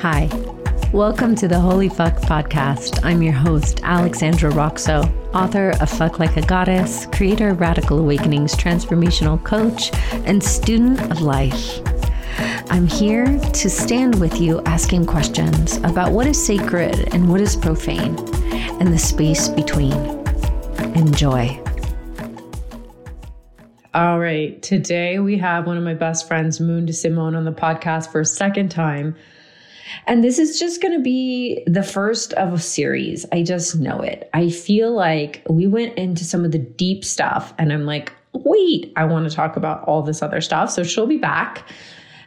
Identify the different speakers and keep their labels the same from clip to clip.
Speaker 1: Hi. Welcome to the Holy Fuck podcast. I'm your host, Alexandra Roxo, author of Fuck Like a Goddess, creator of Radical Awakenings, transformational coach, and student of life. I'm here to stand with you asking questions about what is sacred and what is profane, and the space between. Enjoy.
Speaker 2: All right. Today we have one of my best friends, Moun D'Simone, on the podcast for a second time. And this is just going to be the first of a series. I just know it. I feel like we went into some of the deep stuff, and I'm like, wait, I want to talk about all this other stuff. So she'll be back.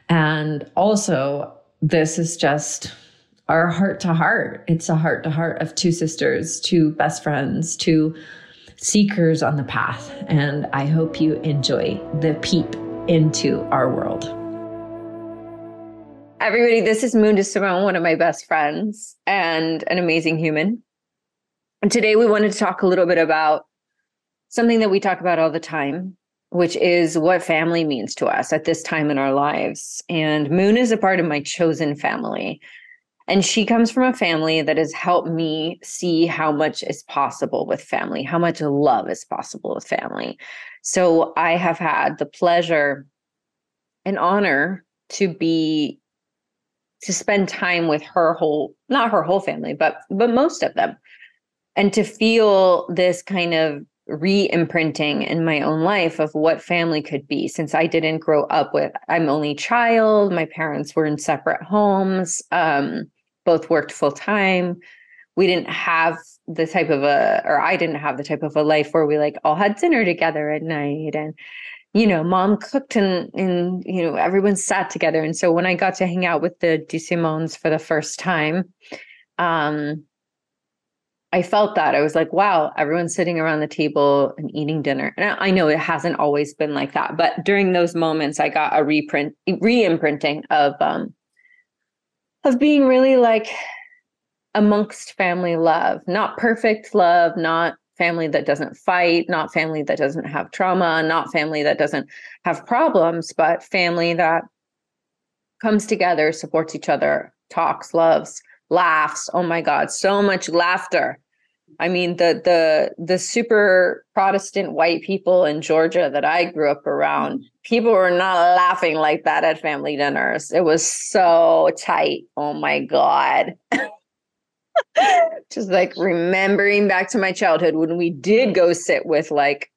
Speaker 2: And also, this is just our heart to heart. It's a heart to heart of two sisters, two best friends, two seekers on the path. And I hope you enjoy the peep into our world. Everybody, this is Moun Simone, one of my best friends and an amazing human. And today we wanted to talk a little bit about something that we talk about all the time, which is what family means to us at this time in our lives. And Moun is a part of my chosen family. And she comes from a family that has helped me see how much is possible with family, how much love is possible with family. So I have had the pleasure and honor to be to spend time with her whole not her whole family but but most of them. And to feel this kind of re-imprinting in my own life of what family could be. Since i didn't grow up with i'm only child my parents were in separate homes um, both worked full time we didn't have the type of a or i didn't have the type of a life where we like all had dinner together at night and you know, mom cooked and and you know, everyone sat together. And so when I got to hang out with the DeSimones for the first time, um, I felt that. I was like, wow, everyone's sitting around the table and eating dinner. And I know it hasn't always been like that, but during those moments I got a reprint re-imprinting of um of being really like amongst family love, not perfect love, not family that doesn't fight, not family that doesn't have trauma, not family that doesn't have problems, but family that comes together, supports each other, talks, loves, laughs. Oh my God, so much laughter. I mean, the the the super Protestant white people in Georgia that I grew up around, people were not laughing like that at family dinners. It was so tight. Oh my God. just like remembering back to my childhood when we did go sit with like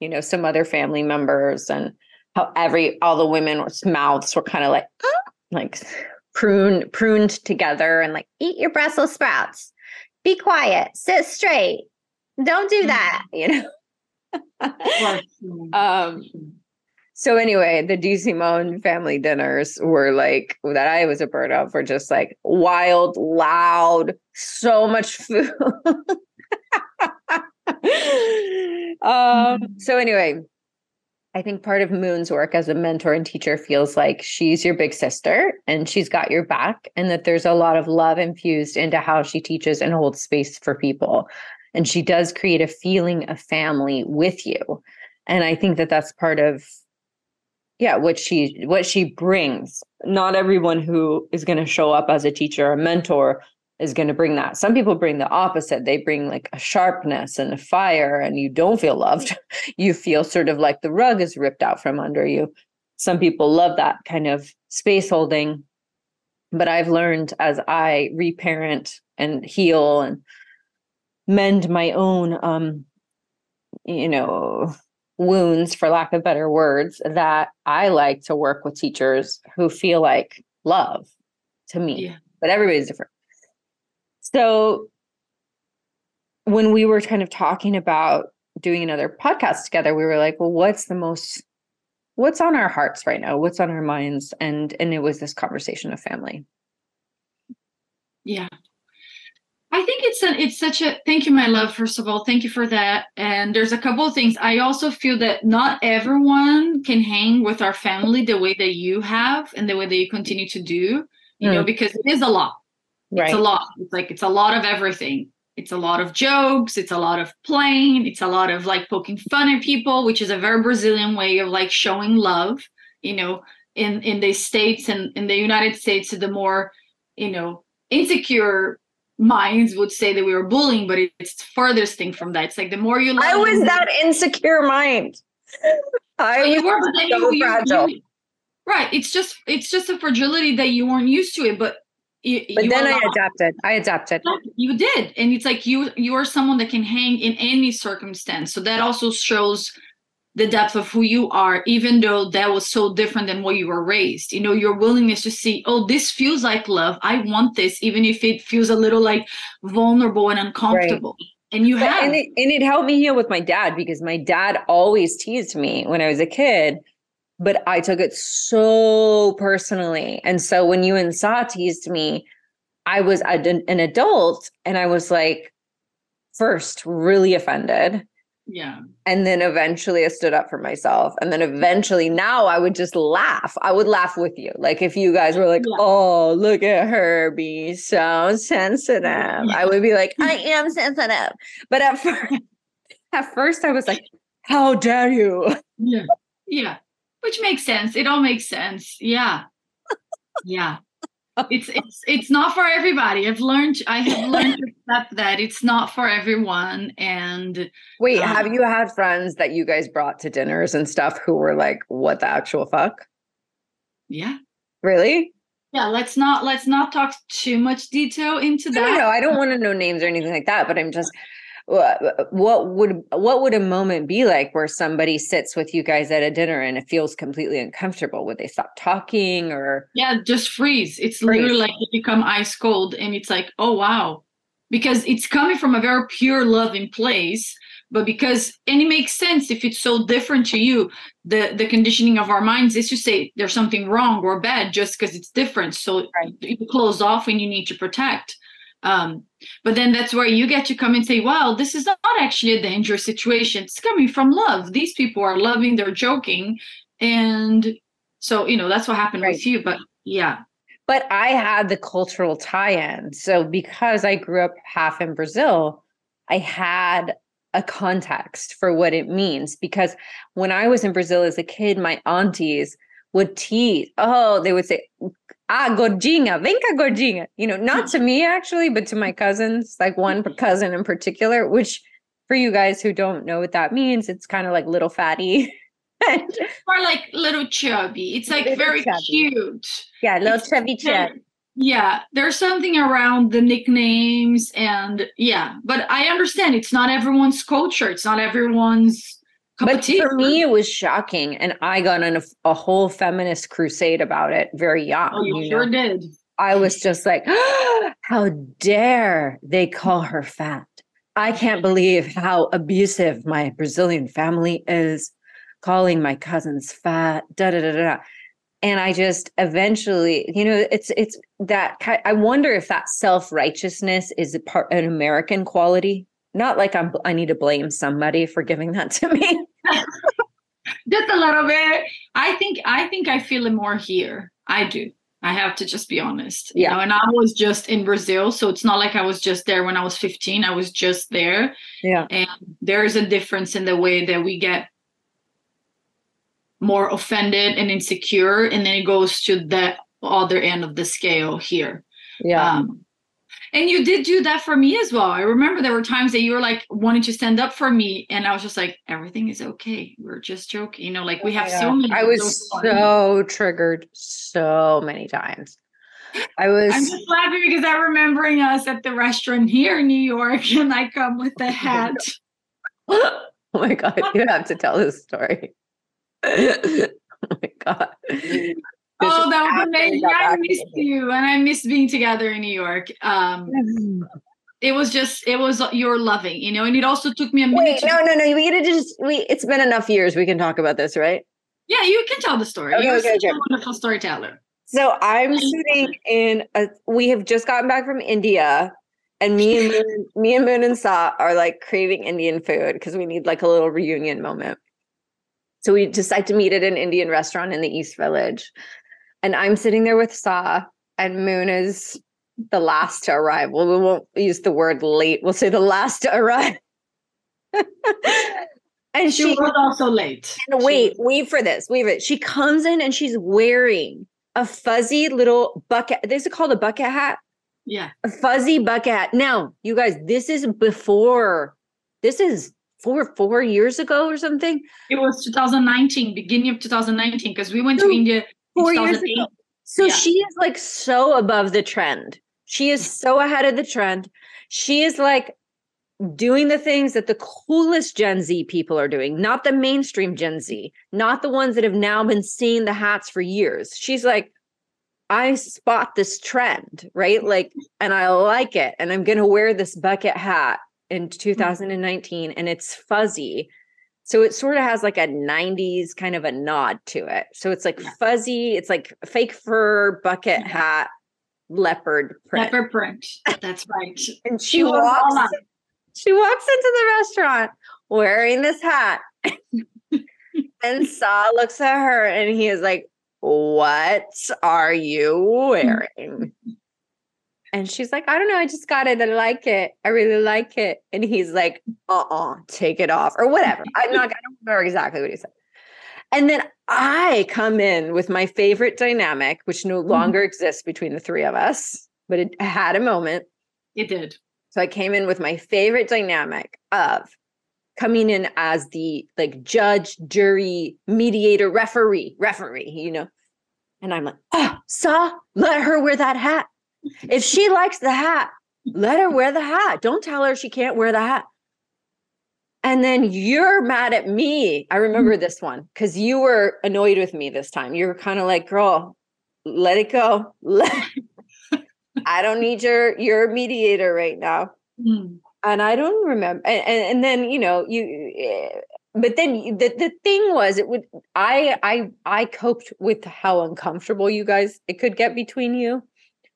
Speaker 2: you know some other family members and how every all the women's mouths were kind of like like pruned pruned together and like eat your brussels sprouts. Be quiet. Sit straight. Don't do that you know? Um so anyway, the DeSimone family dinners were like that I was a part of were just like wild, loud, so much food. um, so anyway, I think part of Moun's work as a mentor and teacher feels like she's your big sister and she's got your back, and that there's a lot of love infused into how she teaches and holds space for people. And she does create a feeling of family with you. And I think that that's part of yeah what she what she brings. Not everyone who is going to show up as a teacher or mentor is going to bring that. Some people bring the opposite. They bring like a sharpness and a fire and you don't feel loved. You feel sort of like the rug is ripped out from under you. Some people love that kind of space holding. But i've learned as i reparent and heal and mend my own um you know wounds, for lack of better words, that I like to work with teachers who feel like love to me, yeah. but everybody's different. So when we were kind of talking about doing another podcast together, we were like, well, what's the most what's on our hearts right now? What's on our minds? And and it was this conversation of family.
Speaker 3: Yeah. I think it's a, it's such a thank you, my love. First of all, thank you for that. And there's a couple of things. I also feel that not everyone can hang with our family the way that you have and the way that you continue to do. You mm. know, because it is a lot. Right. It's a lot. It's like it's a lot of everything. It's a lot of jokes. It's a lot of playing. It's a lot of like poking fun at people, which is a very Brazilian way of like showing love. You know, in in the states and in the United States, the more you know, insecure minds would say that we were bullying, but it's farthest thing from that. It's like the more you
Speaker 2: I was that insecure mind. I oh,
Speaker 3: you were
Speaker 2: was so
Speaker 3: you-
Speaker 2: fragile.
Speaker 3: you- right. It's just it's just a fragility that you weren't used to it, but you,
Speaker 2: But then I adapted. I adapted.
Speaker 3: you did and it's like you you are someone that can hang in any circumstance so that also shows the depth of who you are even though that was so different than what you were raised. You know your willingness to see oh this feels like love. I want this even if it feels a little like vulnerable and uncomfortable. And you
Speaker 2: But-
Speaker 3: have.
Speaker 2: and it, and it helped me heal with my dad because my dad always teased me when I was a kid, but I took it so personally. And so when you and Sa teased me, I was an adult and I was like, first, really offended.
Speaker 3: Yeah
Speaker 2: And then eventually I stood up for myself. And then eventually now I would just laugh. I would laugh with you. Like if you guys were like,
Speaker 3: Yeah.
Speaker 2: oh, look at her being so sensitive. I would be like, I am sensitive. But at first, at first I was like, how dare you?
Speaker 3: yeah yeah which makes sense it all makes sense yeah yeah it's it's it's not for everybody i've learned i have learned to accept that it's not for everyone and
Speaker 2: Wait,
Speaker 3: Um,
Speaker 2: have you had friends that you guys brought to dinners and stuff who were like, what the actual fuck?
Speaker 3: yeah
Speaker 2: Really?
Speaker 3: yeah let's not let's not talk too much detail into
Speaker 2: No,
Speaker 3: that
Speaker 2: no, no, I don't want to know names or anything like that, but I'm just what would what would a moment be like where somebody sits with you guys at a dinner and it feels completely uncomfortable? Would they stop talking or
Speaker 3: yeah just freeze it's
Speaker 2: Freeze.
Speaker 3: literally like you become ice cold and it's like oh wow because it's coming from a very pure loving place but because and it makes sense if it's so different to you the the conditioning of our minds is to say there's something wrong or bad just because it's different so
Speaker 2: Right.
Speaker 3: you close off and you need to protect um but then that's where you get to come and say wow this is not actually a dangerous situation it's coming from love these people are loving they're joking and so you know that's what happened
Speaker 2: Right.
Speaker 3: with you but yeah
Speaker 2: but I had the cultural tie-in. So because I grew up half in Brazil, I had a context for what it means because when I was in Brazil as a kid, my aunties would tease, oh, they would say, ah, gordinha, cá, gordinha. You know, not to me actually, but to my cousins, like one cousin in particular, which for you guys who don't know what that means, it's kind of like little fatty.
Speaker 3: More like little chubby it's like
Speaker 2: Little
Speaker 3: very
Speaker 2: chubby.
Speaker 3: cute
Speaker 2: yeah, little
Speaker 3: It's
Speaker 2: chubby chub.
Speaker 3: very- yeah there's something around the nicknames and yeah but i understand it's not everyone's culture it's not everyone's
Speaker 2: But
Speaker 3: tea.
Speaker 2: for me, it was shocking, and I got on a, a whole feminist crusade about it very young.
Speaker 3: oh, you
Speaker 2: you
Speaker 3: sure
Speaker 2: know?
Speaker 3: did
Speaker 2: I was just like, "How dare they call her fat?" I can't believe how abusive my Brazilian family is, calling my cousins fat. Da da da da. da. And I just eventually, you know, it's it's that. I wonder if that self righteousness is a part an American quality. Not like I'm. I need to blame somebody for giving that to me.
Speaker 3: just a little bit i think i think i feel it more here i do i have to just be honest you
Speaker 2: Yeah.
Speaker 3: know and i was just in brazil so it's not like i was just there when i was 15 i was just there
Speaker 2: Yeah.
Speaker 3: and there is a difference in the way that we get more offended and insecure and then it goes to the other end of the scale here
Speaker 2: Yeah.
Speaker 3: um, and you did do that for me as well i remember there were times that you were like wanting to stand up for me and i was just like everything is okay we're just joking you know like we oh have so many
Speaker 2: I was so triggered so many times. I was
Speaker 3: I'm just laughing because I'm remembering us at the restaurant here in New York, and I come with the hat.
Speaker 2: oh my god, you have to tell this story. oh my god. Mm.
Speaker 3: Oh, that was amazing! I missed you, and I missed being together in New York. Um, it was just, it was your loving, you know, and it also took me a minute.
Speaker 2: Wait,
Speaker 3: to,
Speaker 2: no, no, no. We gotta just we it's been enough years. We can talk about this, right?
Speaker 3: Yeah, you can tell the story.
Speaker 2: Okay,
Speaker 3: You're
Speaker 2: okay,
Speaker 3: such
Speaker 2: okay.
Speaker 3: a wonderful storyteller.
Speaker 2: So I'm sitting in a we have just gotten back from India and me and Moun, me and Moun and Sa are like craving Indian food because we need like a little reunion moment. So we decide to meet at an Indian restaurant in the East Village. And I'm sitting there with Saw, and Moun is the last to arrive. Well, we won't use the word late. We'll say the last to arrive. and
Speaker 3: She
Speaker 2: she
Speaker 3: was also late.
Speaker 2: and wait, wait for this. Wait for it. She comes in and she's wearing a fuzzy little bucket. This is called a bucket hat.
Speaker 3: Yeah.
Speaker 2: A fuzzy bucket hat. Now, you guys, this is before. This is four four years ago or something.
Speaker 3: It was 2019, beginning of 2019, because we went to India.
Speaker 2: Four years ago. So
Speaker 3: Yeah.
Speaker 2: she is like so above the trend. She is so ahead of the trend. She is like doing the things that the coolest Gen Z people are doing, not the mainstream Gen Z, not the ones that have now been seeing the hats for years. She's like, I spot this trend, right? Like, and I like it. And I'm going to wear this bucket hat in 2019 and it's fuzzy. So it sort of has like a 90s kind of a nod to it. So it's like
Speaker 3: Yeah.
Speaker 2: fuzzy, it's like fake fur bucket
Speaker 3: Yeah.
Speaker 2: hat, leopard print.
Speaker 3: Leopard print. That's right.
Speaker 2: And she
Speaker 3: She
Speaker 2: walks she walks into the restaurant wearing this hat. and Saw looks at her and he is like, What are you wearing? And she's like, I don't know. I just got it. I like it. I really like it. And he's like, uh uh take it off or whatever. I'm not, I don't remember exactly what he said. And then I come in with my favorite dynamic, which no longer exists between the three of us, but it had a moment.
Speaker 3: It did.
Speaker 2: So I came in with my favorite dynamic of coming in as the like judge, jury, mediator, referee, referee, you know. And I'm like, oh, saw, let her wear that hat. If she likes the hat, let her wear the hat. Don't tell her she can't wear the hat. And then you're mad at me. I remember this one because you were annoyed with me this time. You were kind of like, girl, let it go. Let- I don't need your your mediator right now
Speaker 3: Mm.
Speaker 2: and I don't remember. And, and, and then you know you, eh, but then the the thing was it would I I I coped with how uncomfortable you guys it could get between you,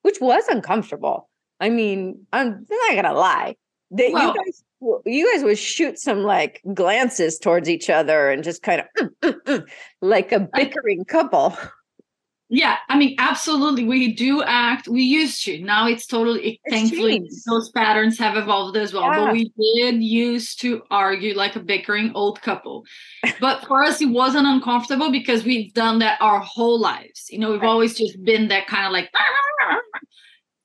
Speaker 2: which was uncomfortable. I mean, I'm not gonna lie that
Speaker 3: Well-
Speaker 2: you guys you guys would shoot some like glances towards each other and just kind of "Mm, mm, mm," like a bickering couple.
Speaker 3: Yeah, I mean, absolutely. We do act. We used to. Now it's totally. It,
Speaker 2: It's
Speaker 3: thankfully,
Speaker 2: changed.
Speaker 3: those patterns have evolved as well.
Speaker 2: Yeah.
Speaker 3: But we did used to argue like a bickering old couple. But for us, it wasn't uncomfortable because we've done that our whole lives. You know, we've
Speaker 2: Right.
Speaker 3: always just been that kind of like.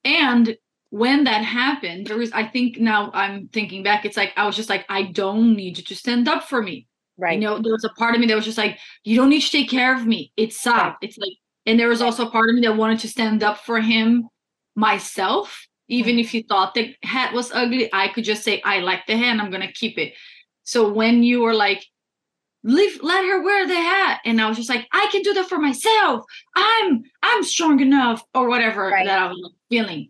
Speaker 3: And when that happened, there was. I think now I'm thinking back. It's like I was just like, I don't need you to stand up for me.
Speaker 2: Right.
Speaker 3: You know, there was a part of me that was just like, you don't need to take care of me. It's sad.
Speaker 2: Right.
Speaker 3: It's like, and there was also a part of me that wanted to stand up for him myself. Even if he thought the hat was ugly, I could just say, I like the hat and I'm gonna keep it. So when you were like, leave let her wear the hat, and I was just like, I can do that for myself. I'm I'm strong enough, or whatever
Speaker 2: Right.
Speaker 3: that I was feeling.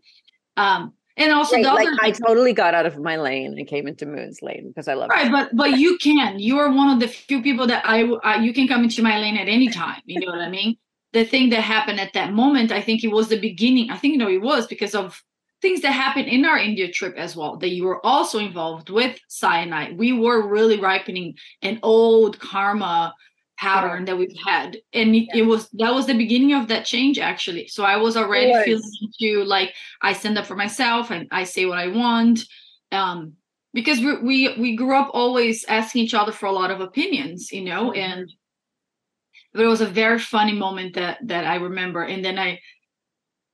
Speaker 3: Um, and also
Speaker 2: Right,
Speaker 3: the
Speaker 2: like I totally got out of my lane and came into Moun's lane because I love
Speaker 3: right but but you can you are one of the few people that I. you can come into my lane at any time you know what i mean the thing that happened at that moment i think it was the beginning i think you know it was because of things that happened in our india trip as well that you were also involved with cyanide we were really ripening an old karma pattern that we've had and it, it was that was the beginning of that change actually so i was already
Speaker 2: was.
Speaker 3: feeling into like i stand up for myself and i say what i want um because we we we grew up always asking each other for a lot of opinions you know
Speaker 2: Mhm.
Speaker 3: and but it was a very funny moment that that i remember. And then i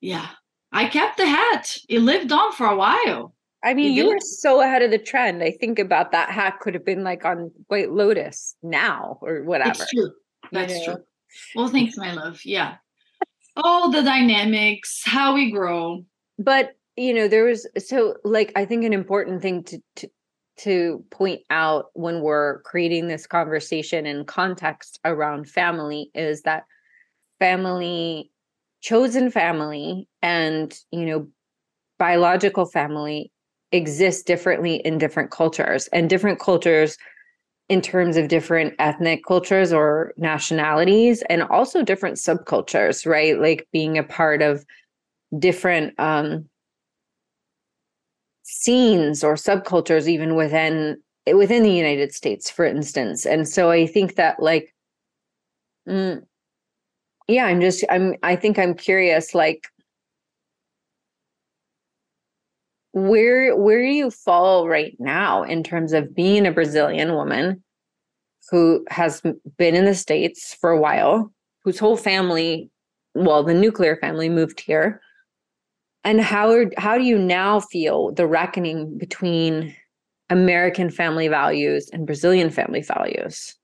Speaker 3: yeah i kept the hat. It lived on for a while.
Speaker 2: I mean,
Speaker 3: You
Speaker 2: were so ahead of the trend. I think about that hat could have been like on White Lotus now or whatever.
Speaker 3: it's true that's
Speaker 2: know?
Speaker 3: true. Well thanks my love. Yeah. All the dynamics how we grow.
Speaker 2: But you know, there was so like I think an important thing to to to point out when we're creating this conversation and context around family is that family chosen family and you know biological family exist differently in different cultures and different cultures in terms of different ethnic cultures or nationalities and also different subcultures right? Like being a part of different um scenes or subcultures even within within the United States for instance and so I think that like mm, yeah I'm just I'm I think I'm curious like where where do you fall right now in terms of being a Brazilian woman who has been in the states for a while whose whole family well, the nuclear family moved here. And how how do you now feel the reckoning between American family values and Brazilian family values?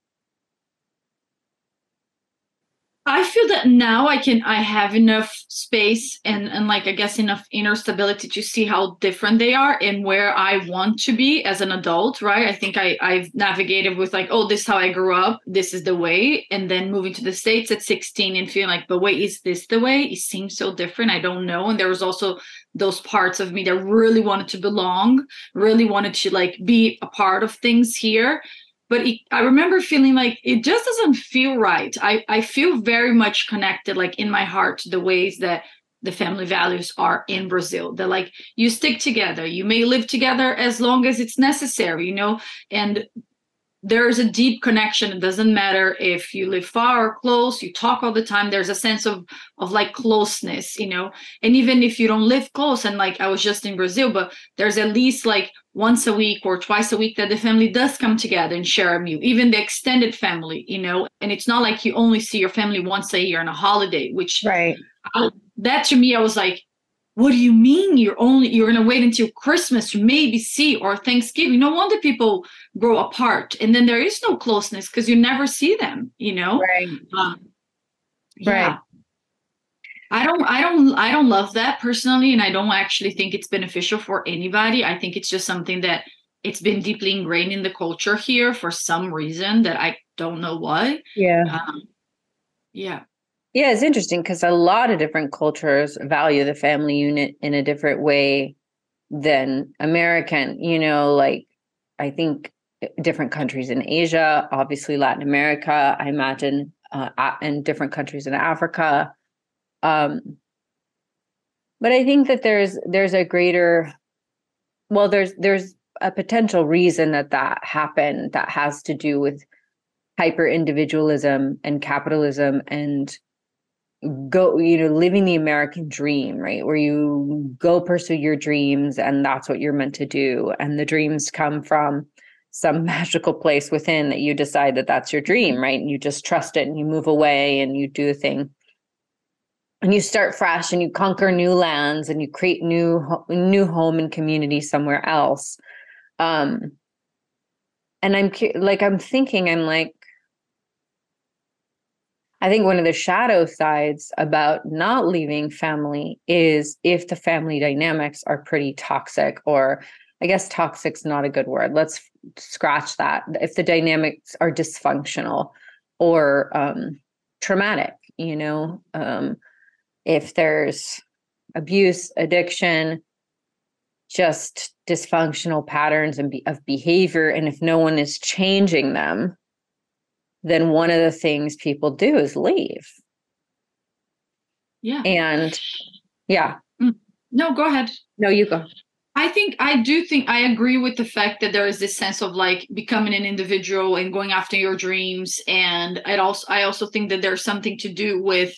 Speaker 3: I feel that now I can I have enough space and and like I guess enough inner stability to see how different they are and where I want to be as an adult, right? I think I I've navigated with like, oh, this is how I grew up, this is the way, and then moving to the states at 16 and feeling like, but wait, is this the way? It seems so different. I don't know. And there was also those parts of me that really wanted to belong, really wanted to like be a part of things here but it, i remember feeling like it just doesn't feel right. I, I feel very much connected like in my heart to the ways that the family values are in brazil that like you stick together you may live together as long as it's necessary you know? And there's a deep connection. It doesn't matter if you live far or close you talk all the time there's a sense of of like closeness you know? And even if you don't live close and like i was just in brazil but there's at least like once a week or twice a week that the family does come together and share a meal even the extended family you know? And it's not like you only see your family once a year on a holiday which
Speaker 2: right.
Speaker 3: I, that to me i was like what do you mean? You're only you're going to wait until christmas to maybe see or thanksgiving. No wonder people grow apart and then there is no closeness because you never see them you know?
Speaker 2: Right. Um,
Speaker 3: yeah. right i don't i don't i don't love that personally and i don't actually think it's beneficial for anybody i think it's just something that it's been deeply ingrained in the culture here for some reason that i don't know why
Speaker 2: yeah
Speaker 3: um, yeah
Speaker 2: yeah, it's interesting because a lot of different cultures value the family unit in a different way than American. You know, like I think eh, different countries in Asia, obviously Latin America, I imagine, uh, and different countries in Africa. Um, but I think that there's there's a greater, well, there's there's a potential reason that that happened that has to do with hyper individualism and capitalism and go you know living the american dream right? Where you go pursue your dreams and that's what you're meant to do. And the dreams come from some magical place within that you decide that that's your dream right? And you just trust it and you move away and you do the thing and you start fresh and you conquer new lands and you create new new home and community somewhere else um and i'm like i'm thinking i'm like I think one of the shadow sides about not leaving family is if the family dynamics are pretty toxic, or I guess toxic's not a good word. Let's scratch that. If the dynamics are dysfunctional or um, traumatic, you know, um, if there's abuse, addiction, just dysfunctional patterns and of behavior, and if no one is changing them, then one of the things people do is leave.
Speaker 3: Yeah.
Speaker 2: And yeah.
Speaker 3: Mm. No, go ahead.
Speaker 2: No, you go.
Speaker 3: I think I do think I agree with the fact that there is this sense of like becoming an individual and going after your dreams. And I also I also think that there's something to do with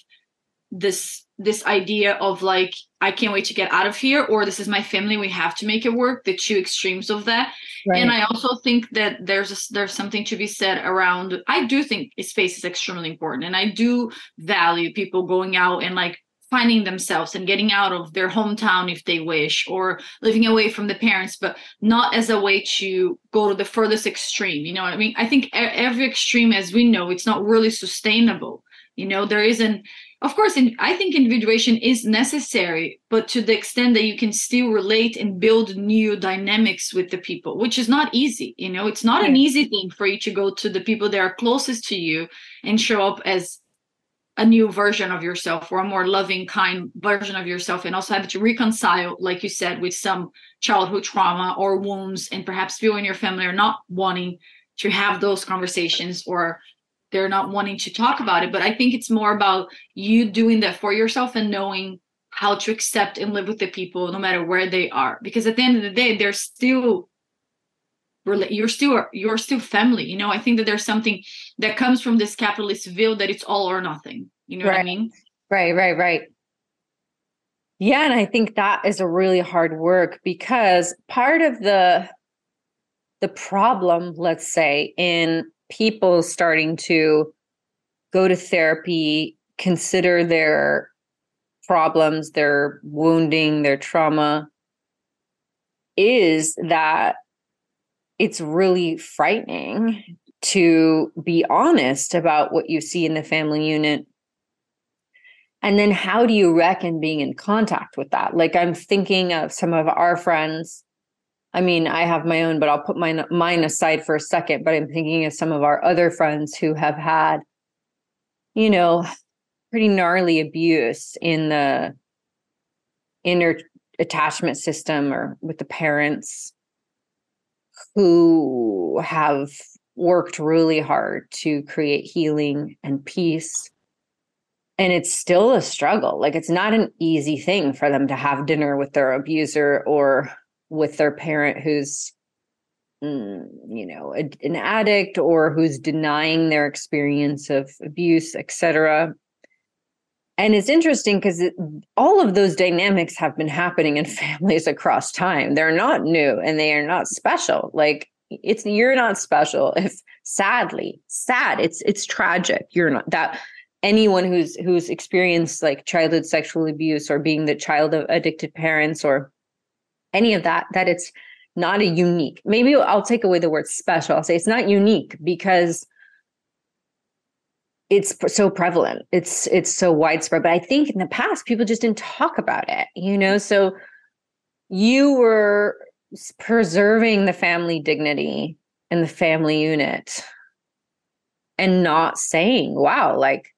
Speaker 3: this this idea of like I can't wait to get out of here or this is my family we have to make it work the two extremes of that. Right. and I also think that there's a, there's something to be said around I do think space is extremely important and I do value people going out and like finding themselves and getting out of their hometown if they wish or living away from the parents but not as a way to go to the furthest extreme you know what i mean? I think every extreme as we know it's not really sustainable you know? There isn't of course in, i think individuation is necessary but to the extent that you can still relate and build new dynamics with the people which is not easy you know it's not yeah. an easy thing for you to go to the people that are closest to you and show up as a new version of yourself or a more loving kind version of yourself and also have to reconcile like you said with some childhood trauma or wounds and perhaps people in your family are not wanting to have those conversations or they're not wanting to talk about it but i think it's more about you doing that for yourself and knowing how to accept and live with the people no matter where they are. Because at the end of the day they're still you're still you're still family you know? I think that there's something that comes from this capitalist view that it's all or nothing you know
Speaker 2: right.
Speaker 3: what i mean?
Speaker 2: Right right right. Yeah and i think that is a really hard work because part of the the problem let's say in people starting to go to therapy, consider their problems, their wounding, their trauma, is that it's really frightening to be honest about what you see in the family unit. And then how do you reckon being in contact with that? Like I'm thinking of some of our friends. I mean, I have my own, but I'll put mine mine aside for a second. But I'm thinking of some of our other friends who have had, you know, pretty gnarly abuse in the inner attachment system or with the parents who have worked really hard to create healing and peace and it's still a struggle like it's not an easy thing for them to have dinner with their abuser or with their parent who's mm, you know a, an addict or who's denying their experience of abuse etc and it's interesting because it, all of those dynamics have been happening in families across time. They're not new and they are not special. Like it's you're not special if sadly, sad, it's it's tragic. You're not that anyone who's who's experienced like childhood sexual abuse or being the child of addicted parents or any of that that it's not a unique. Maybe I'll take away the word special. I'll say it's not unique because it's so prevalent it's it's so widespread but i think in the past people just didn't talk about it you know so you were preserving the family dignity and the family unit and not saying wow like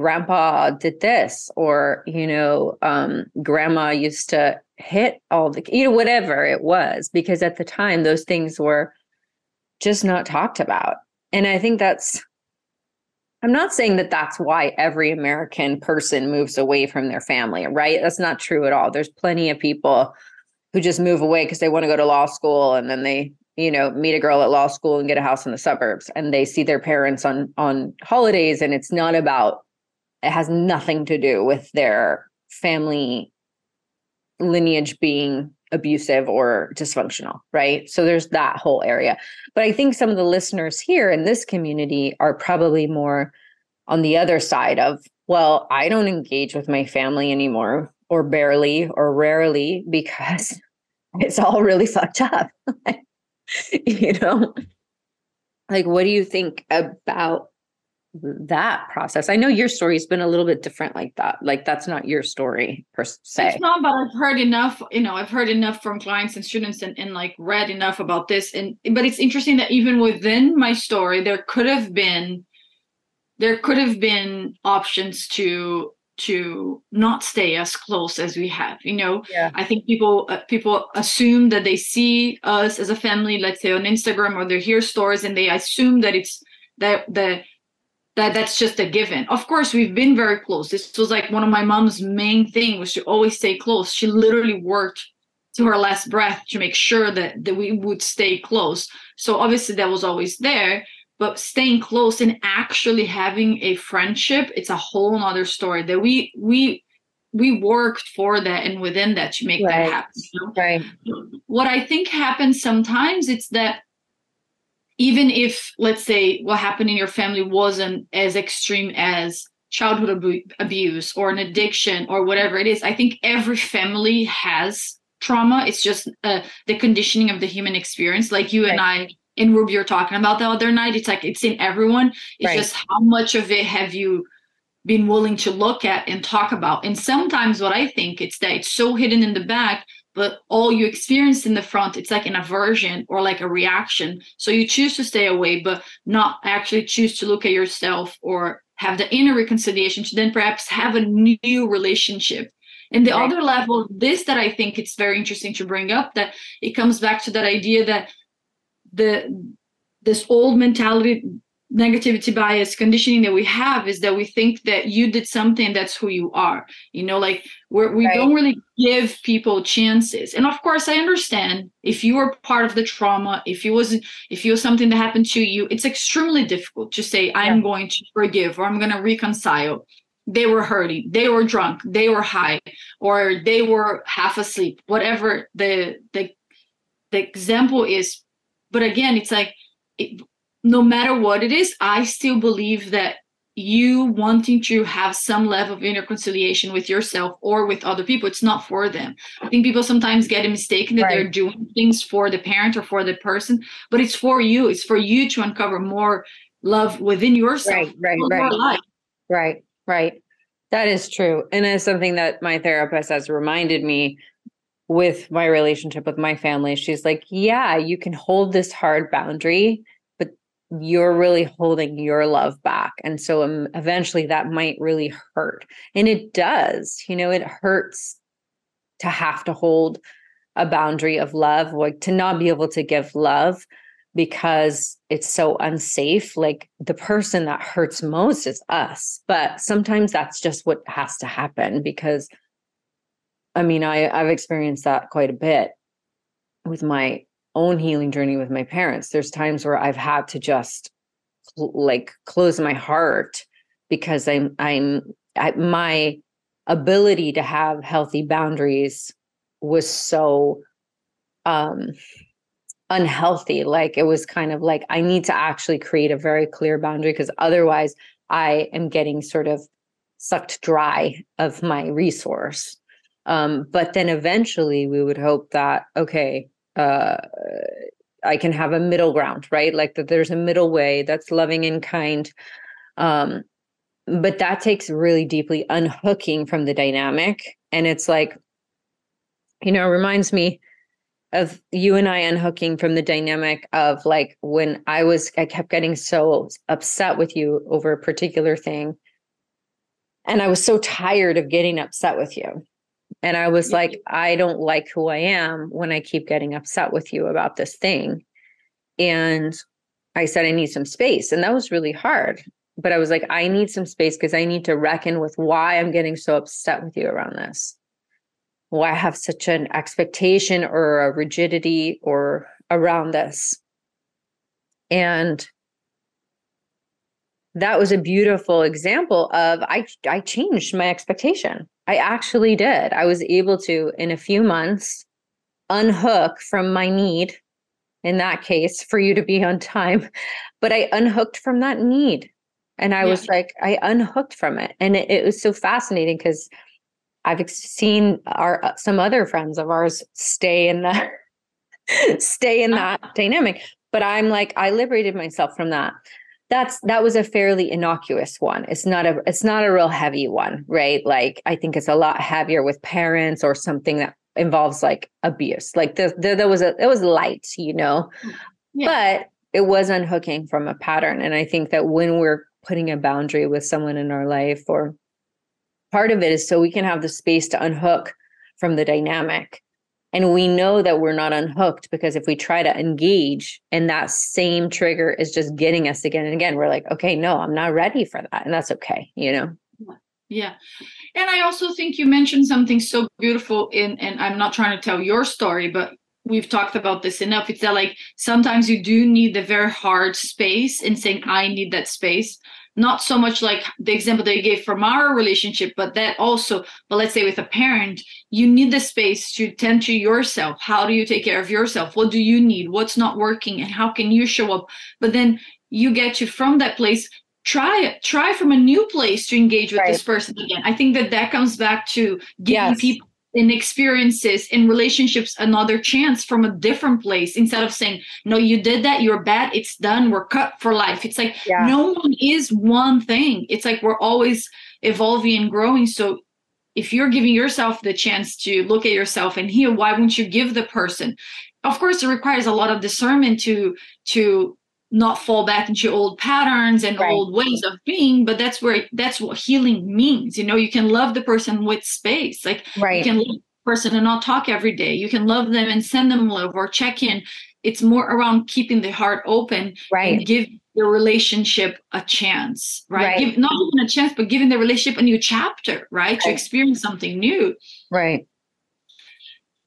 Speaker 2: grandpa did this or you know um grandma used to hit all the you know whatever it was because at the time those things were just not talked about and i think that's I'm not saying that that's why every American person moves away from their family, right? That's not true at all. There's plenty of people who just move away because they want to go to law school and then they, you know, meet a girl at law school and get a house in the suburbs and they see their parents on on holidays and it's not about it has nothing to do with their family lineage being abusive or dysfunctional, right? So there's that whole area. But I think some of the listeners here in this community are probably more on the other side of, well, I don't engage with my family anymore, or barely, or rarely, because it's all really fucked up. you know? Like, what do you think about that process? I know your story's been a little bit different like that. Like that's not your story per se.
Speaker 3: It's not, but I've heard enough, you know, I've heard enough from clients and students and, and like read enough about this. And but it's interesting that even within my story, there could have been there could have been options to to not stay as close as we have you know
Speaker 2: yeah.
Speaker 3: i think people uh, people assume that they see us as a family let's say on instagram or they hear stories and they assume that it's that the that that's just a given. Of course, we've been very close. This was like one of my mom's main thing was to always stay close. She literally worked to her last breath to make sure that, that we would stay close. So obviously that was always there, but staying close and actually having a friendship, it's a whole nother story that we we we worked for that and within that to make right. that happen.
Speaker 2: You know? Right.
Speaker 3: What I think happens sometimes it's that even if let's say what happened in your family wasn't as extreme as childhood abu- abuse or an addiction or whatever it is i think every family has trauma it's just uh, the conditioning of the human experience like you right. and i in ruby are talking about the other night it's like it's in everyone it's right. just how much of it have you been willing to look at and talk about and sometimes what i think it's that it's so hidden in the back but all you experience in the front it's like an aversion or like a reaction so you choose to stay away but not actually choose to look at yourself or have the inner reconciliation to then perhaps have a new relationship and the right. other level this that i think it's very interesting to bring up that it comes back to that idea that the this old mentality negativity bias conditioning that we have is that we think that you did something that's who you are you know like we're, we right. don't really give people chances and of course i understand if you were part of the trauma if it was if it was something that happened to you it's extremely difficult to say i'm yeah. going to forgive or i'm going to reconcile they were hurting they were drunk they were high or they were half asleep whatever the the the example is but again it's like it, no matter what it is, I still believe that you wanting to have some level of inner conciliation with yourself or with other people it's not for them. I think people sometimes get a mistaken that right. they're doing things for the parent or for the person but it's for you. It's for you to uncover more love within yourself
Speaker 2: right right right. right right. That is true. And it's something that my therapist has reminded me with my relationship with my family. She's like yeah you can hold this hard boundary you're really holding your love back. And so um, eventually that might really hurt. And it does, you know, it hurts to have to hold a boundary of love, like to not be able to give love because it's so unsafe. Like the person that hurts most is us. But sometimes that's just what has to happen because I mean, I, I've experienced that quite a bit with my own healing journey with my parents there's times where i've had to just like close my heart because i'm i'm I, my ability to have healthy boundaries was so um unhealthy. Like it was kind of like i need to actually create a very clear boundary because otherwise i am getting sort of sucked dry of my resource. Um but then eventually we would hope that okay uh, I can have a middle ground, right? Like that there's a middle way that's loving and kind. Um, but that takes really deeply unhooking from the dynamic. And it's like, you know, reminds me of you and I unhooking from the dynamic of like when I was, I kept getting so upset with you over a particular thing. And I was so tired of getting upset with you. And I was like, I don't like who I am when I keep getting upset with you about this thing. And I said, I need some space. And that was really hard. But I was like, I need some space because I need to reckon with why I'm getting so upset with you around this. Why I have such an expectation or a rigidity or around this. And that was a beautiful example of I I changed my expectation. I actually did. I was able to, in a few months, unhook from my need, in that case, for you to be on time. But I unhooked from that need. And I yeah. was like, I unhooked from it. And it, it was so fascinating because I've seen our uh, some other friends of ours stay in the stay in that dynamic. But I'm like, I liberated myself from that that's that was a fairly innocuous one. It's not a it's not a real heavy one right? Like i think it's a lot heavier with parents or something that involves like abuse. Like the, the there was a it was light you know? Yeah. but it was unhooking from a pattern. And i think that when we're putting a boundary with someone in our life or part of it is so we can have the space to unhook from the dynamic and we know that we're not unhooked because if we try to engage and that same trigger is just getting us again and again, we're like, okay, no, I'm not ready for that. And that's okay, you know?
Speaker 3: Yeah. And I also think you mentioned something so beautiful in, and I'm not trying to tell your story, but we've talked about this enough. It's that like sometimes you do need the very hard space and saying, I need that space not so much like the example that you gave from our relationship, but that also, but let's say with a parent, you need the space to tend to yourself. How do you take care of yourself? What do you need? What's not working? And how can you show up? But then you get to from that place try it try from a new place to engage with right. this person again i think that that comes back to giving yes. people in experiences in relationships another chance from a different place instead of saying no you did that. You're bad. It's done. We're cut for life. It's like yeah. no one is one thing. It's like we're always evolving and growing. So if you're giving yourself the chance to look at yourself and heal why wouldn't you give the person? Of course it requires a lot of discernment to to not fall back into old patterns and right. old ways of being but that's where that's what healing means you know you can love the person with space like right. you can love the person and not talk every day you can love them and send them love or check in it's more around keeping the heart open
Speaker 2: right
Speaker 3: and give the relationship a chance right, right. Give, not even a chance but giving the relationship a new chapter right, right. to experience something new
Speaker 2: right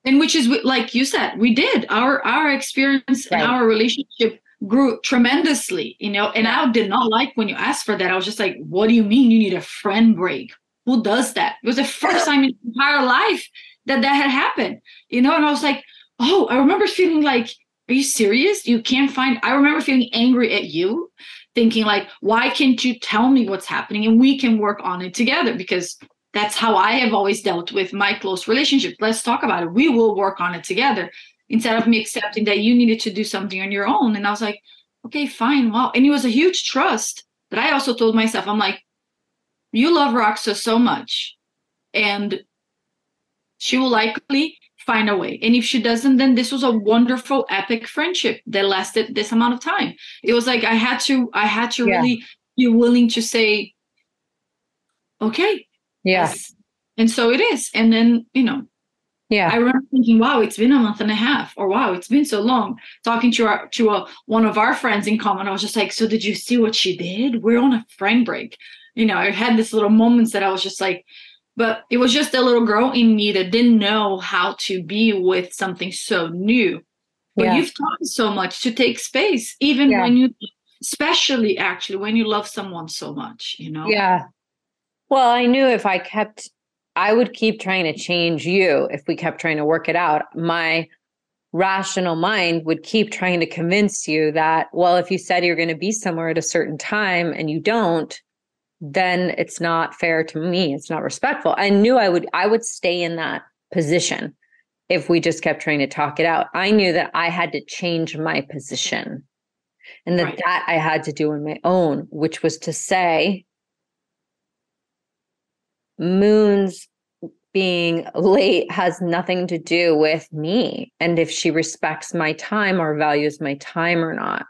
Speaker 3: and which is like you said we did our our experience right. and our relationship grew tremendously, you know. And I did not like when you asked for that. I was just like, what do you mean you need a friend break? Who does that? It was the first time in my entire life that that had happened, you know. And I was like, oh, I remember feeling like, are you serious? You can't find. I remember feeling angry at you thinking like why can't you tell me what's happening and we can work on it together because that's how i have always dealt with my close relationship let's talk about it we will work on it together instead of me accepting that you needed to do something on your own and i was like okay fine wow and it was a huge trust that i also told myself i'm like you love Roxo so much and she will likely find a way. And if she doesn't, then this was a wonderful, epic friendship that lasted this amount of time. It was like I had to, I had to yeah. really be willing to say, okay.
Speaker 2: Yes.
Speaker 3: And so it is. And then, you know,
Speaker 2: yeah.
Speaker 3: I remember thinking, wow, it's been a month and a half, or wow, it's been so long. Talking to our to a, one of our friends in common, I was just like, so did you see what she did? We're on a friend break. You know, I had this little moments that I was just like, but it was just a little girl in me that didn't know how to be with something so new. But yeah. you've taught me so much to take space, even yeah. when you, especially actually when you love someone so much, you know?
Speaker 2: Yeah. Well, I knew if I kept, I would keep trying to change you if we kept trying to work it out. My rational mind would keep trying to convince you that, well, if you said you're going to be somewhere at a certain time and you don't, then it's not fair to me. It's not respectful. I knew I would I would stay in that position if we just kept trying to talk it out. I knew that I had to change my position and that right. that I had to do on my own, which was to say Moun's being late has nothing to do with me and if she respects my time or values my time or not.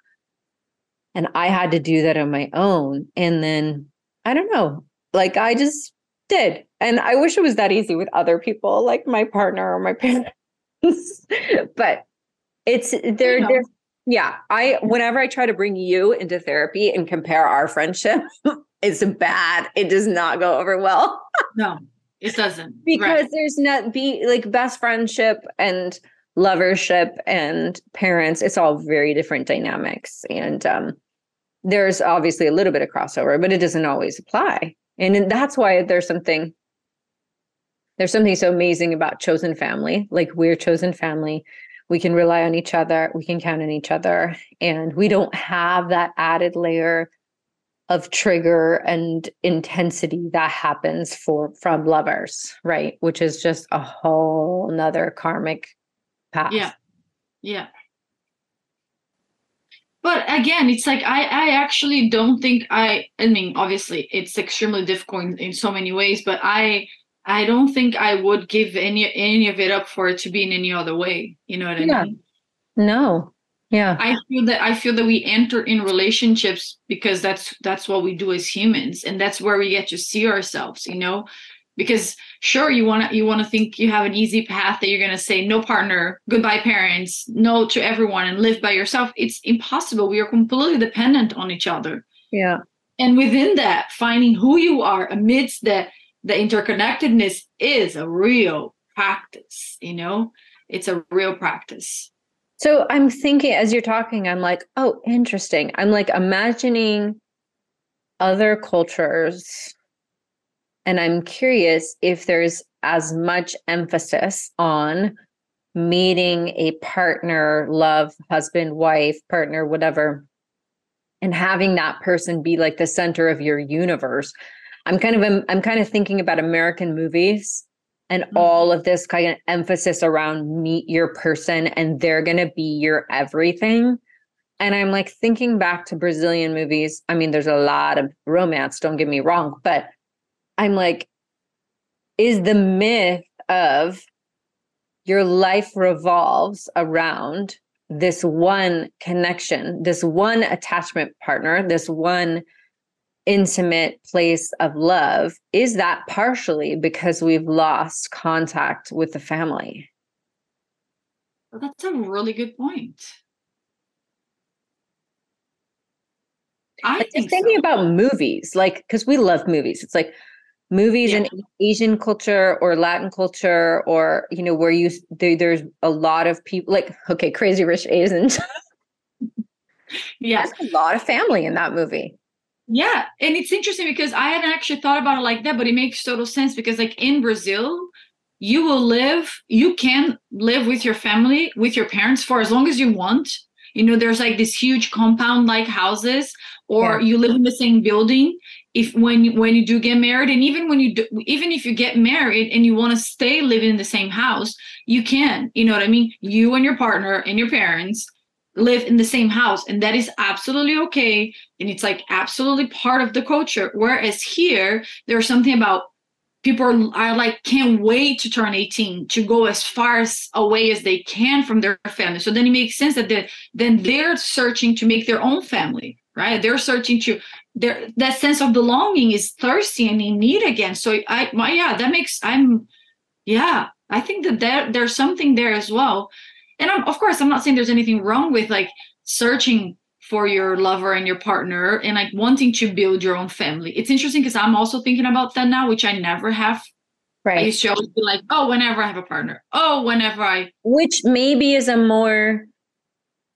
Speaker 2: And I had to do that on my own. And then I don't know. Like I just did. And I wish it was that easy with other people, like my partner or my parents. but it's there, there. Yeah. I whenever I try to bring you into therapy and compare our friendship, it's bad. It does not go over well.
Speaker 3: no, it doesn't.
Speaker 2: because right. there's not be like best friendship and lovership and parents, it's all very different dynamics. And um there's obviously a little bit of crossover, but it doesn't always apply. And that's why there's something there's something so amazing about chosen family. Like we're chosen family. We can rely on each other, we can count on each other, and we don't have that added layer of trigger and intensity that happens for from lovers, right? Which is just a whole nother karmic path.
Speaker 3: Yeah. Yeah but again it's like i i actually don't think i i mean obviously it's extremely difficult in, in so many ways but i i don't think i would give any any of it up for it to be in any other way you know what i yeah. mean
Speaker 2: no yeah.
Speaker 3: I feel that i feel that we enter in relationships because that's that's what we do as humans and that's where we get to see ourselves you know? Because sure you want to you want to think you have an easy path that you're going to say no partner goodbye parents no to everyone and live by yourself. It's impossible. We are completely dependent on each other.
Speaker 2: Yeah.
Speaker 3: And within that finding who you are amidst the the interconnectedness is a real practice you know? It's a real practice
Speaker 2: so i'm thinking as you're talking i'm like oh interesting i'm like imagining other cultures and I'm curious if there's as much emphasis on meeting a partner, love, husband, wife, partner, whatever, and having that person be like the center of your universe. I'm kind of I'm kind of thinking about American movies and mm-hmm. all of this kind of emphasis around meet your person and they're going to be your everything. And I'm like thinking back to Brazilian movies. I mean, there's a lot of romance, don't get me wrong, but I'm like, is the myth of your life revolves around this one connection, this one attachment partner, this one intimate place of love, is that partially because we've lost contact with the family?
Speaker 3: Well, that's a really good point.
Speaker 2: I am just thinking so. about movies, like because we love movies. It's like movies yeah. in asian culture or latin culture or you know where you there, there's a lot of people like okay crazy rich asians
Speaker 3: yeah
Speaker 2: there's a lot of family in that movie
Speaker 3: yeah and it's interesting because i hadn't actually thought about it like that but it makes total sense because like in brazil you will live you can live with your family with your parents for as long as you want. You know there's like this huge compound like houses or yeah. you live in the same building. If when when you do get married and even when you do, even if you get married and you want to stay living in the same house you can you know what i mean? You and your partner and your parents live in the same house and that is absolutely okay and it's like absolutely part of the culture. Whereas here there's something about people are, like can't wait to turn 18 to go as far as away as they can from their family. So then it makes sense that then they're searching to make their own family right? They're searching to their that sense of belonging is thirsty and in need again. So i my, yeah that makes i'm yeah i think that there, there's something there as well and I'm, of course i'm not saying there's anything wrong with like searching for your lover and your partner and like wanting to build your own family. It's interesting because i'm also thinking about that now which i never have. Right. i used to always be like oh whenever i have a partner. Oh whenever i
Speaker 2: which maybe is a more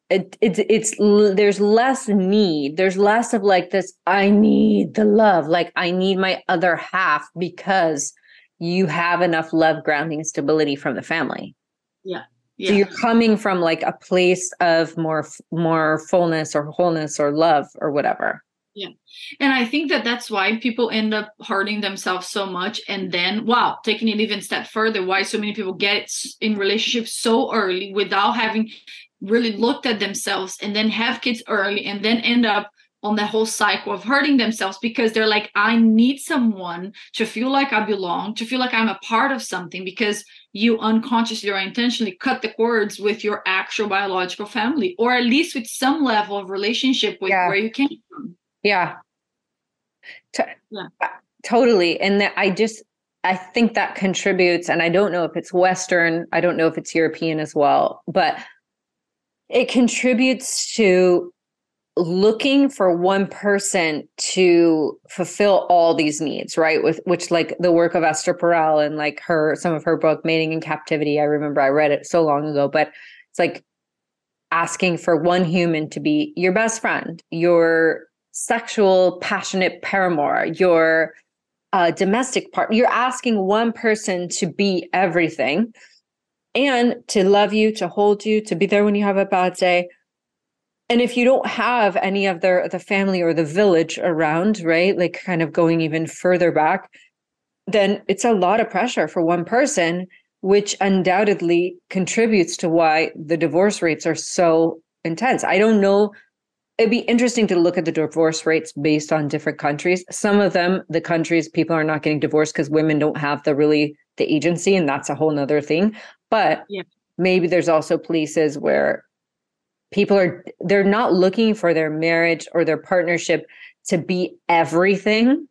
Speaker 2: it, it's it's there's less need. There's less of like this i need the love. Like i need my other half because you have enough love grounding stability from the family.
Speaker 3: Yeah
Speaker 2: yeah. So you're coming from like a place of more more fullness or wholeness or love or whatever.
Speaker 3: Yeah. And I think that that's why people end up hurting themselves so much. And then, wow, taking it even step further, why so many people get in relationships so early without having really looked at themselves and then have kids early and then end up on the whole cycle of hurting themselves because they're like, I need someone to feel like I belong, to feel like I'm a part of something because you unconsciously or intentionally cut the cords with your actual biological family, or at least with some level of relationship with yeah. where you came from.
Speaker 2: Yeah. yeah. Totally. And that I just, I think that contributes, and I don't know if it's Western, I don't know if it's European as well, but it contributes to looking for one person to fulfill all these needs right? With which like the work of esther perel and like her some of her book mating in captivity i remember i read it so long ago but it's like asking for one human to be your best friend your sexual passionate paramour your uh, domestic partner you're asking one person to be everything and to love you to hold you to be there when you have a bad day and if you don't have any of the the family or the village around right like kind of going even further back then it's a lot of pressure for one person which undoubtedly contributes to why the divorce rates are so intense. I don't know. It'd be interesting to look at the divorce rates based on different countries. Some of them the countries people are not getting divorced because women don't have the really the agency and that's a whole nother thing. But yeah. maybe there's also places where people are they're not looking for their marriage or their partnership to be everything.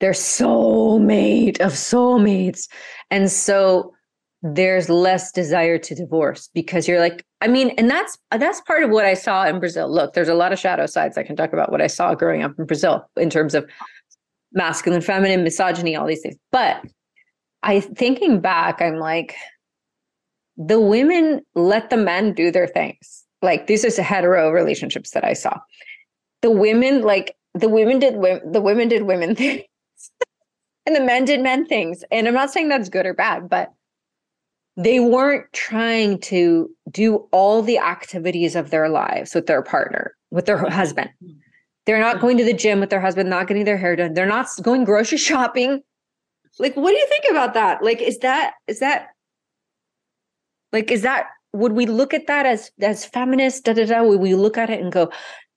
Speaker 2: They're soulmate of soulmates and so there's less desire to divorce because you're like i mean and that's that's part of what i saw in brazil. Look there's a lot of shadow sides. I can talk about what i saw growing up in brazil in terms of masculine feminine misogyny all these things. But i thinking back i'm like the women let the men do their things. Like these are hetero relationships that I saw. The women, like the women did the women did women things, and the men did men things. And I'm not saying that's good or bad, but they weren't trying to do all the activities of their lives with their partner, with their husband. Hmm. They're not hmm. going to the gym with their husband, not getting their hair done. They're not going grocery shopping. Like, what do you think about that? Like, is that is that like, is that would we look at that as as feminist? Da da da. Would we look at it and go,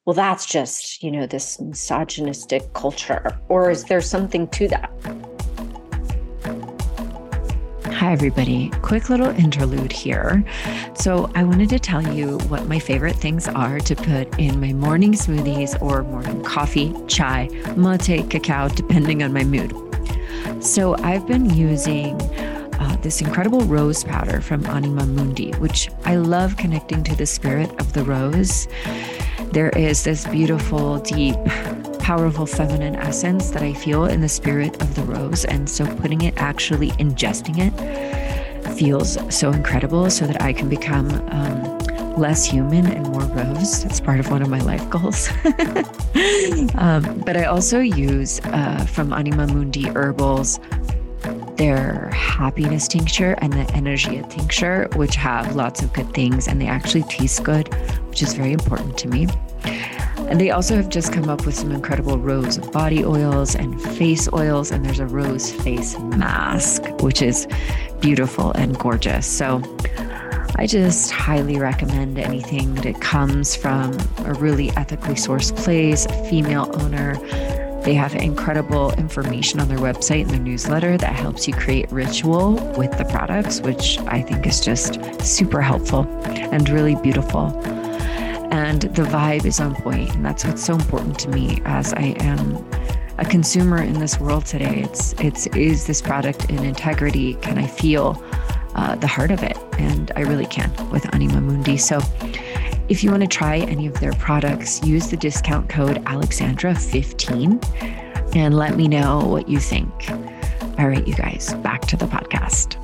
Speaker 2: well, that's just you know this misogynistic culture, or is there something to that?
Speaker 1: Hi, everybody. Quick little interlude here. So, I wanted to tell you what my favorite things are to put in my morning smoothies or morning coffee, chai, mate, cacao, depending on my mood. So, I've been using uh, this incredible rose powder from Anima Mundi, which I love connecting to the spirit of the rose. There is this beautiful, deep, powerful feminine essence that I feel in the spirit of the rose. And so putting it, actually ingesting it, feels so incredible so that I can become um, less human and more rose. That's part of one of my life goals. um, but I also use uh, from Anima Mundi herbals their happiness tincture and the energia tincture, which have lots of good things and they actually taste good, which is very important to me. And they also have just come up with some incredible rose body oils and face oils. And there's a rose face mask, which is beautiful and gorgeous. So I just highly recommend anything that comes from a really ethically sourced place, a female owner. They have incredible information on their website and their newsletter that helps you create ritual with the products, which I think is just super helpful and really beautiful. And the vibe is on point and that's what's so important to me as i am a consumer in this world today. It's it's is this product in integrity? Can i feel uh, the heart of it? And i really can with anima mundi so if you want to try any of their products use the discount code alexandra15 and let me know what you think. All right you guys back to the podcast.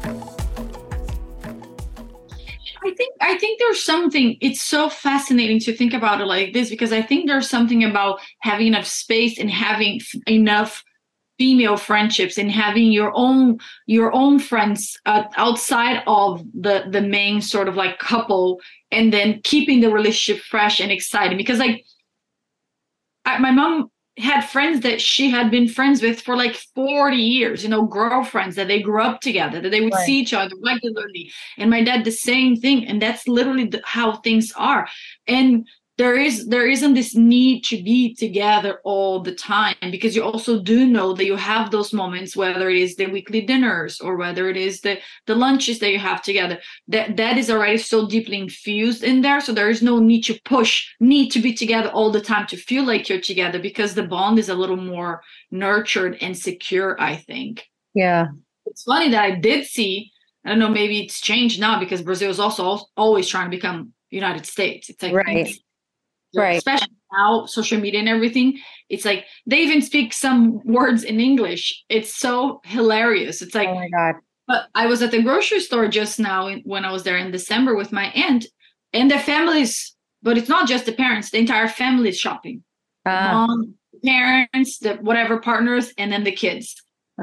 Speaker 3: I think I think there's something it's so fascinating to think about it like this because I think there's something about having enough space and having enough female friendships and having your own your own friends uh, outside of the the main sort of like couple and then keeping the relationship fresh and exciting because like I, my mom had friends that she had been friends with for like 40 years, you know, girlfriends that they grew up together, that they would right. see each other regularly. And my dad, the same thing. And that's literally the, how things are. And there is there isn't this need to be together all the time because you also do know that you have those moments whether it is the weekly dinners or whether it is the the lunches that you have together. That that is already so deeply infused in there. So there is no need to push need to be together all the time to feel like you're together because the bond is a little more nurtured and secure i think.
Speaker 2: Yeah.
Speaker 3: It's funny that i did see i don't know maybe it's changed now because brazil is also always trying to become united states. It's like
Speaker 2: right right.
Speaker 3: Especially now social media and everything it's like they even speak some words in english. It's so hilarious. It's like
Speaker 2: oh my god.
Speaker 3: But i was at the grocery store just now when i was there in december with my aunt and the families but it's not just the parents the entire family is shopping. Uh, Mom, parents the whatever partners and then the kids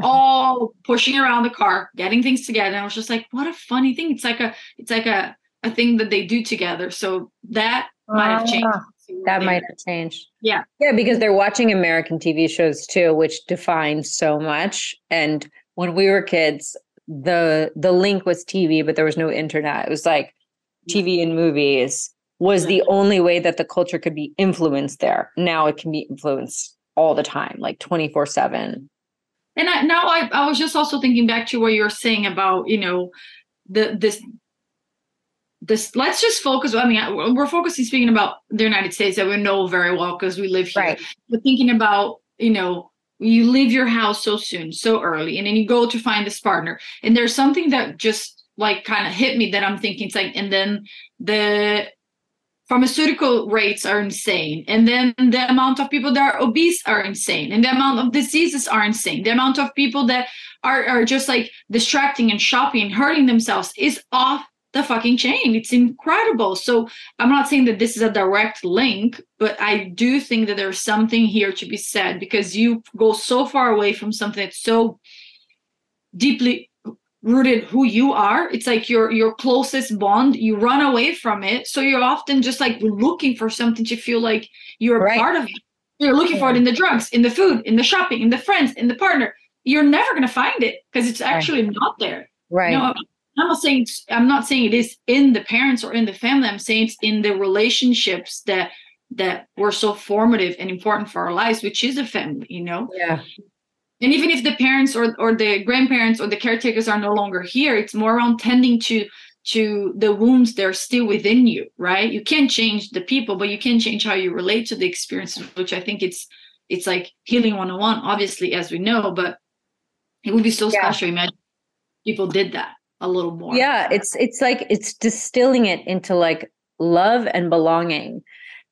Speaker 3: all pushing around the car getting things together. And i was just like what a funny thing. It's like a it's like a a thing that they do together. So that might have changed ah
Speaker 2: that might have changed.
Speaker 3: Yeah.
Speaker 2: Yeah, because they're watching American TV shows too, which defines so much. And when we were kids, the the link was TV, but there was no internet. It was like TV and movies was the only way that the culture could be influenced there. Now it can be influenced all the time, like 24 7.
Speaker 3: And I, now I, I was just also thinking back to what you were saying about, you know, the this this let's just focus i mean we're focusing speaking about the united states that we know very well because we live here.
Speaker 2: Right.
Speaker 3: but thinking about you know you leave your house so soon so early and then you go to find this partner. And there's something that just like kind of hit me that i'm thinking it's like and then the pharmaceutical rates are insane and then the amount of people that are obese are insane and the amount of diseases are insane. The amount of people that are, are just like distracting and shopping and hurting themselves is off the fucking chain. It's incredible. So I'm not saying that this is a direct link, but I do think that there's something here to be said because you go so far away from something that's so deeply rooted who you are it's like your your closest bond you run away from it so you're often just like looking for something to feel like you're right. part of it you're looking for it in the drugs in the food in the shopping in the friends in the partner you're never going to find it because it's actually right. not there
Speaker 2: right you know,
Speaker 3: I'm not saying I'm not saying it is in the parents or in the family. I'm saying it's in the relationships that that were so formative and important for our lives, which is the family, you know?
Speaker 2: Yeah.
Speaker 3: And even if the parents or or the grandparents or the caretakers are no longer here, it's more around tending to to the wounds that are still within you, right? You can't change the people, but you can change how you relate to the experiences, which I think it's it's like healing 101, obviously, as we know, but it would be so yeah. special. Imagine people did that a little more.
Speaker 2: Yeah, it's it's like it's distilling it into like love and belonging.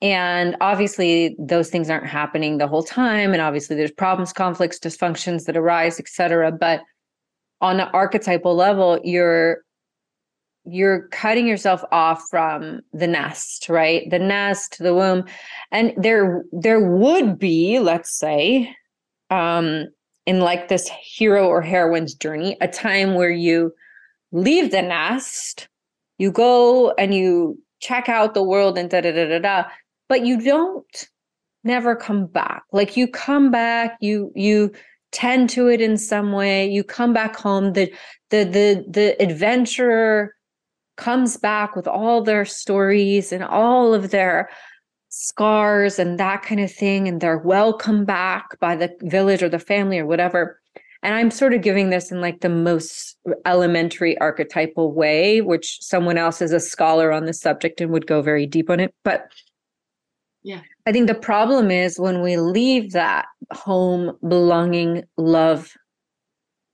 Speaker 2: And obviously those things aren't happening the whole time and obviously there's problems, conflicts, dysfunctions that arise, etc. but on the archetypal level you're you're cutting yourself off from the nest right the nest the womb and there there would be let's say um in like this hero or heroine's journey, a time where you leave the nest, you go and you check out the world and da da da da da, but you don't never come back. Like you come back, you you tend to it in some way, you come back home, the the the the adventurer comes back with all their stories and all of their scars and that kind of thing and they're welcome back by the village or the family or whatever and i'm sort of giving this in like the most elementary archetypal way which someone else is a scholar on the subject and would go very deep on it but
Speaker 3: yeah.
Speaker 2: I think the problem is when we leave that home belonging love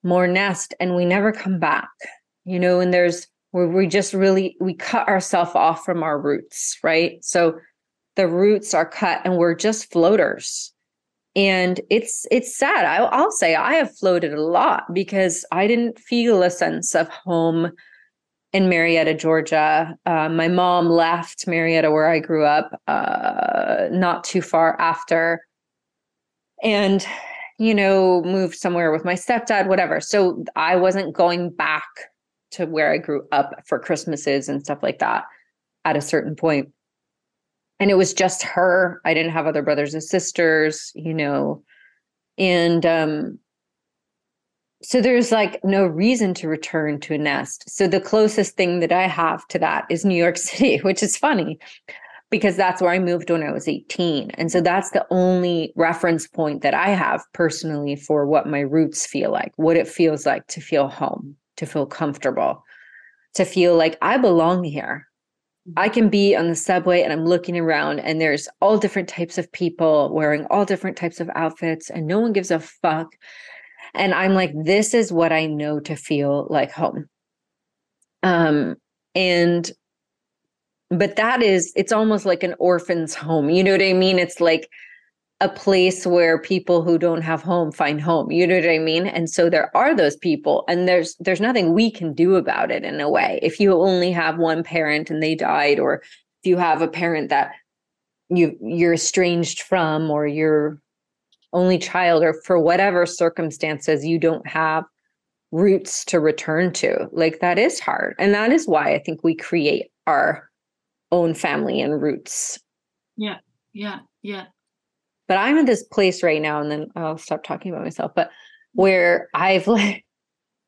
Speaker 2: more nest and we never come back you know and there's where we just really we cut ourselves off from our roots right? So the roots are cut and we're just floaters and it's it's sad. I, i'll say i have floated a lot because i didn't feel a sense of home in marietta georgia. Uh, my mom left marietta where i grew up uh, not too far after and you know moved somewhere with my stepdad whatever. So i wasn't going back to where i grew up for christmases and stuff like that at a certain point and it was just her. I didn't have other brothers and sisters you know and um so there's like no reason to return to a nest. So the closest thing that i have to that is new york city which is funny because that's where i moved when i was 18 and so that's the only reference point that i have personally for what my roots feel like what it feels like to feel home to feel comfortable to feel like i belong here I can be on the subway and I'm looking around and there's all different types of people wearing all different types of outfits and no one gives a fuck. And I'm like, this is what I know to feel like home. Um, and but that is it's almost like an orphan's home. You know what I mean? It's like a place where people who don't have home find home you know what i mean? And so there are those people and there's there's nothing we can do about it in a way. If you only have one parent and they died or if you have a parent that you you're estranged from or your only child or for whatever circumstances you don't have roots to return to like that is hard. And that is why i think we create our own family and roots.
Speaker 3: Yeah yeah yeah
Speaker 2: but I'm in this place right now, and then I'll stop talking about myself, but mm-hmm. where I've like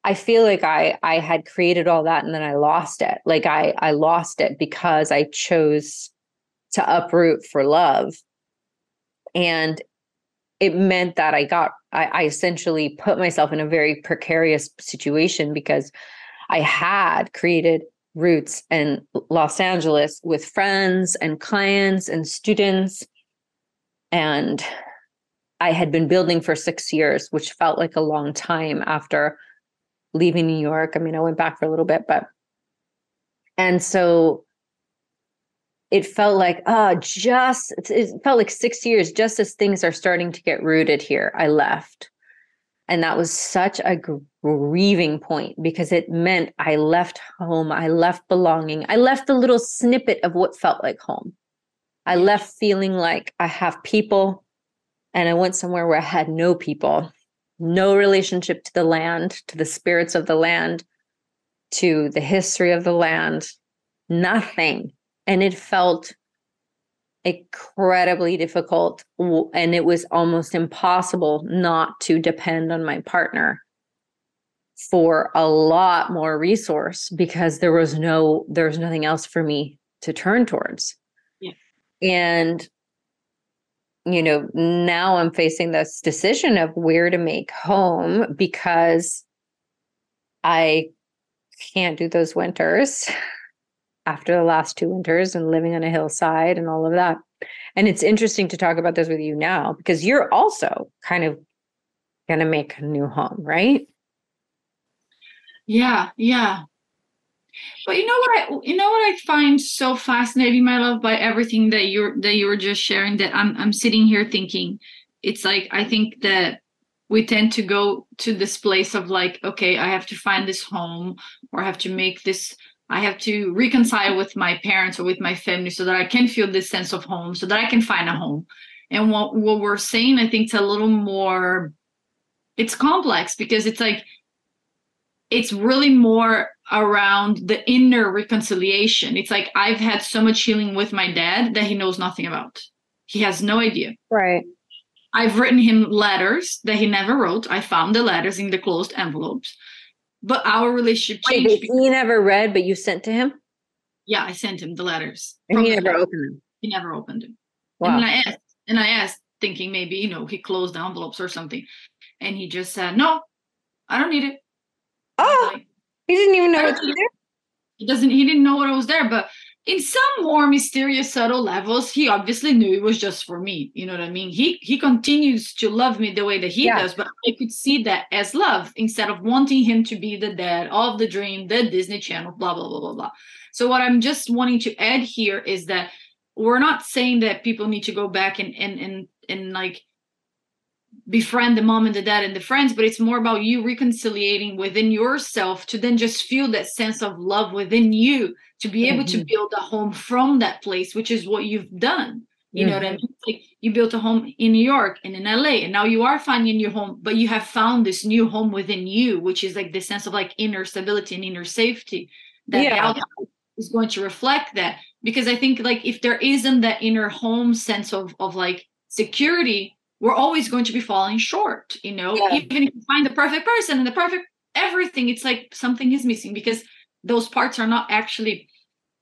Speaker 2: I feel like I I had created all that and then I lost it. Like I I lost it because I chose to uproot for love. And it meant that I got I, I essentially put myself in a very precarious situation because I had created roots in Los Angeles with friends and clients and students and I had been building for six years, which felt like a long time after leaving New York. I mean, I went back for a little bit, but and so it felt like oh, just it felt like six years just as things are starting to get rooted here. I left, and that was such a grieving point because it meant I left home, I left belonging, I left the little snippet of what felt like home. I left feeling like I have people and I went somewhere where I had no people, no relationship to the land, to the spirits of the land, to the history of the land, nothing. And it felt incredibly difficult. And it was almost impossible not to depend on my partner for a lot more resource because there was no, there was nothing else for me to turn towards. And, you know, now I'm facing this decision of where to make home because I can't do those winters after the last two winters and living on a hillside and all of that. And it's interesting to talk about this with you now because you're also kind of going to make a new home, right?
Speaker 3: Yeah, yeah. But you know what I you know what I find so fascinating, my love, by everything that you're that you were just sharing, that I'm I'm sitting here thinking, it's like I think that we tend to go to this place of like, okay, I have to find this home or I have to make this I have to reconcile with my parents or with my family so that I can feel this sense of home, so that I can find a home. And what, what we're saying, I think, it's a little more it's complex because it's like it's really more around the inner reconciliation. It's like I've had so much healing with my dad that he knows nothing about. He has no idea.
Speaker 2: Right.
Speaker 3: I've written him letters that he never wrote. I found the letters in the closed envelopes. But our relationship
Speaker 2: Wait,
Speaker 3: changed.
Speaker 2: but he never read, but you sent to him?
Speaker 3: yeah, I sent him the letters.
Speaker 2: And he never opened them.
Speaker 3: He never opened them.
Speaker 2: Wow.
Speaker 3: And I asked, and I asked, thinking maybe you know he closed the envelopes or something, and he just said, "No, I don't need it."
Speaker 2: Oh, he didn't even know
Speaker 3: what
Speaker 2: it
Speaker 3: don't
Speaker 2: was
Speaker 3: need
Speaker 2: there.
Speaker 3: he doesn't. He didn't know what I was there, but in some more mysterious, subtle levels, he obviously knew it was just for me. You know what I mean? He he continues to love me the way that he
Speaker 2: Yeah.
Speaker 3: does, but I could see that as love instead of wanting him to be the dad of the dream, the Disney Channel, blah blah blah blah blah. So what I'm just wanting to add here is that we're not saying that people need to go back and and and and like befriend the mom and the dad and the friends but it's more about you reconciliating within yourself to then just feel that sense of love within you to be able to
Speaker 2: Mhm.
Speaker 3: build a home from that place which is what you've done you know what i
Speaker 2: Mhm.
Speaker 3: mean like you built a home in new york and in la and now you are finding a new home but you have found this new home within you which is like the sense of like inner stability and inner safety that the
Speaker 2: Yeah.
Speaker 3: is going to reflect that because i think like if there isn't that inner home sense of of like security we're always going to be falling short you know
Speaker 2: Yeah.
Speaker 3: even if you find the perfect person and the perfect everything it's like something is missing because those parts are not actually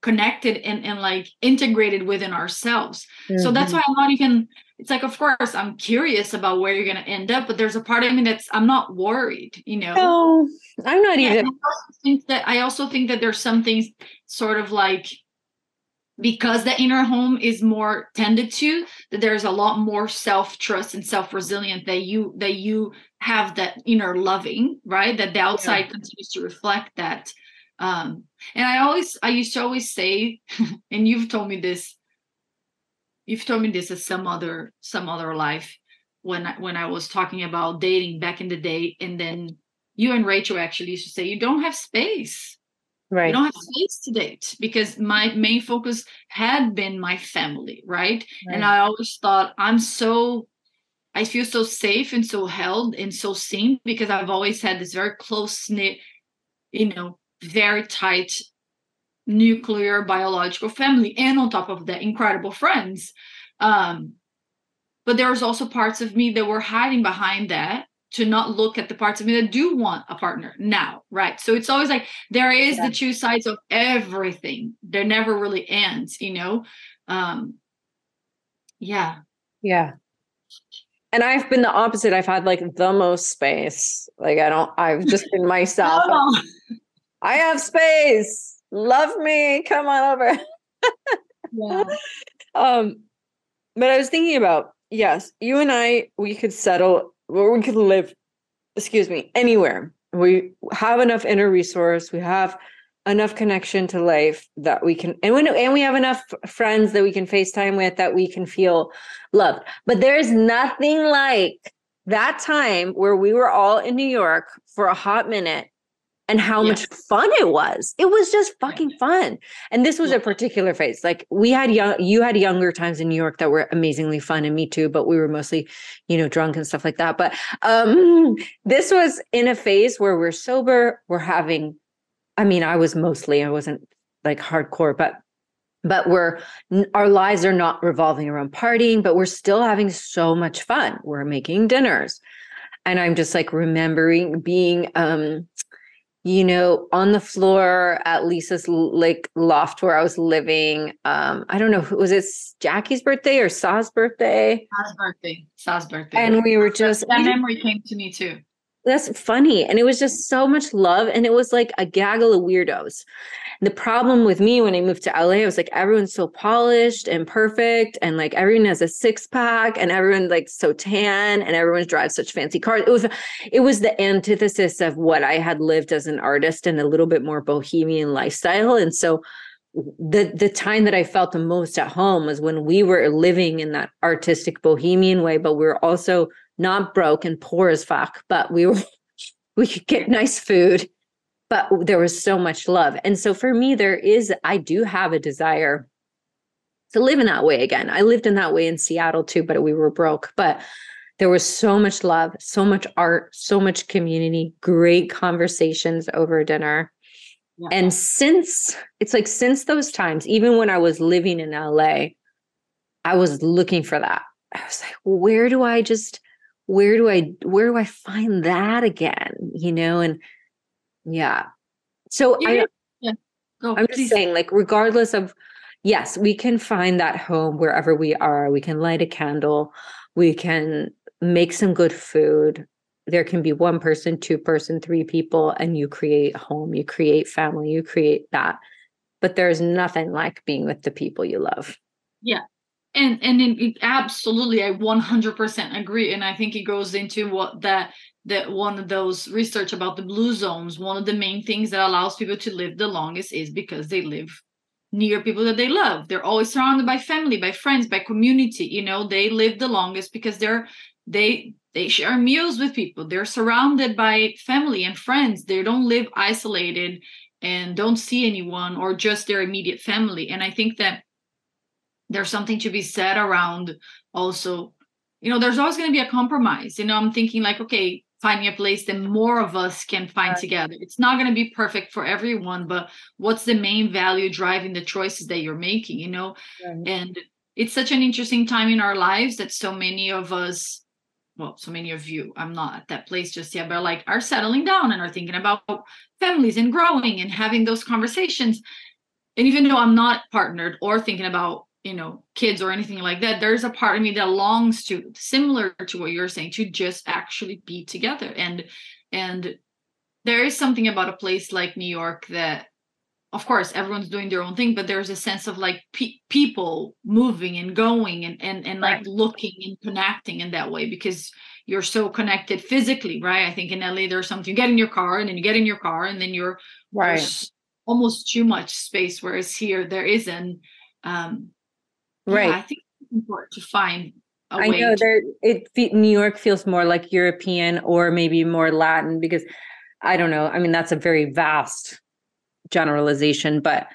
Speaker 3: connected and, and like integrated within ourselves so that's
Speaker 2: Mhm.
Speaker 3: why i'm not even it's like of course i'm curious about where you're going to end up but there's a part of me that's i'm not worried you know
Speaker 2: No, I'm not
Speaker 3: yeah,
Speaker 2: even.
Speaker 3: I also think that I also think that there's some things sort of like because the inner home is more tended to that there's a lot more self-trust and self-resilient that you that you have that inner loving right? That the outside continues to reflect that. Um and i always i used to always say and you've told me this you've told me this at some other some other life when I, when i was talking about dating back in the day and then you and rachel actually used to say you don't have space
Speaker 2: Right.
Speaker 3: you don't have space to date because my main focus had been my family right? And i always thought i'm so i feel so safe and so held and so seen because i've always had this very close knit you know very tight nuclear biological family and on top of that incredible friends. Um but there was also parts of me that were hiding behind that to not look at the parts of me that do want a partner now right so it's always like there is
Speaker 2: Yeah.
Speaker 3: the two sides of everything there never really ends you know um yeah
Speaker 2: Yeah. And I've been the opposite. I've had like the most space. Like I don't. I've just been myself.
Speaker 3: Oh,
Speaker 2: I have space. Love me. Come on over.
Speaker 3: yeah.
Speaker 2: Um, but I was thinking about yes, you and I, we could settle, or we could live, excuse me, anywhere. We have enough inner resource. We have enough connection to life that we can, and we and we have enough friends that we can FaceTime with that we can feel loved. But there's nothing like that time where we were all in New York for a hot minute and how much fun it was. It was just fucking fun. And this was a particular phase. Like we had young, you had younger times in New York that were amazingly fun, and me too. But we were mostly, you know, drunk and stuff like that. But um, this was in a phase where we're sober. We're having, I mean, I was mostly, I wasn't like hardcore, but but we're our lives are not revolving around partying, but we're still having so much fun. We're making dinners, and I'm just like remembering being um you know, on the floor at Lisa's like loft where I was living. Um, I don't know, was it Jackie's birthday or Sa's birthday?
Speaker 3: Sa's birthday Sa's birthday
Speaker 2: And we were just
Speaker 3: that
Speaker 2: we
Speaker 3: memory came to me too
Speaker 2: that's funny. And it was just so much love. And it was like a gaggle of weirdos. The problem with me when I moved to LA, I was like, everyone's so polished and perfect. And like everyone has a six pack and everyone like so tan and everyone drives such fancy cars. It was it was the antithesis of what I had lived as an artist and a little bit more bohemian lifestyle. And so the the time that I felt the most at home was when we were living in that artistic bohemian way, but we were also not broke and poor as fuck, but we were we could get nice food, but there was so much love. And so for me, there is I do have a desire to live in that way again. I lived in that way in Seattle too, but we were broke. But there was so much love, so much art, so much community, great conversations over dinner. Yeah. And since it's like since those times, even when I was living in LA, I was looking for that. I was like, where do I just where do I where do I find that again? You know, and yeah. So yeah. I yeah. Go, I'm just saying, like, regardless of yes, we can find that home wherever we are. We can light a candle, we can make some good food. There can be one person, two person, three people, and you create home, you create family, you create that. But there's nothing like being with the people you love.
Speaker 3: Yeah. And and it, absolutely, I 100% agree. And I think it goes into what that that one of those research about the blue zones. One of the main things that allows people to live the longest is because they live near people that they love. They're always surrounded by family, by friends, by community. You know, they live the longest because they're they they share meals with people they're surrounded by family and friends they don't live isolated and don't see anyone or just their immediate family and i think that there's something to be said around also you know there's always going to be a compromise you know i'm thinking like okay finding a place that more of us can find right. together it's not going to be perfect for everyone but what's the main value driving the choices that you're making you know right. and it's such an interesting time in our lives that so many of us well, so many of you, I'm not at that place just yet, but like are settling down and are thinking about families and growing and having those conversations. And even though I'm not partnered or thinking about, you know, kids or anything like that, there's a part of me that longs to, similar to what you're saying, to just actually be together. And and there is something about a place like New York that of course everyone's doing their own thing but there's a sense of like pe- people moving and going and and, and like looking and connecting in that way because you're so connected physically right? I think in la there's something you get in your car and then you get in your car and then you're right. almost too much space whereas here there isn't. Um right yeah, i think it's important to find
Speaker 2: I know there it New York feels more like European or maybe more Latin because I don't know. I mean, that's a very vast generalization, but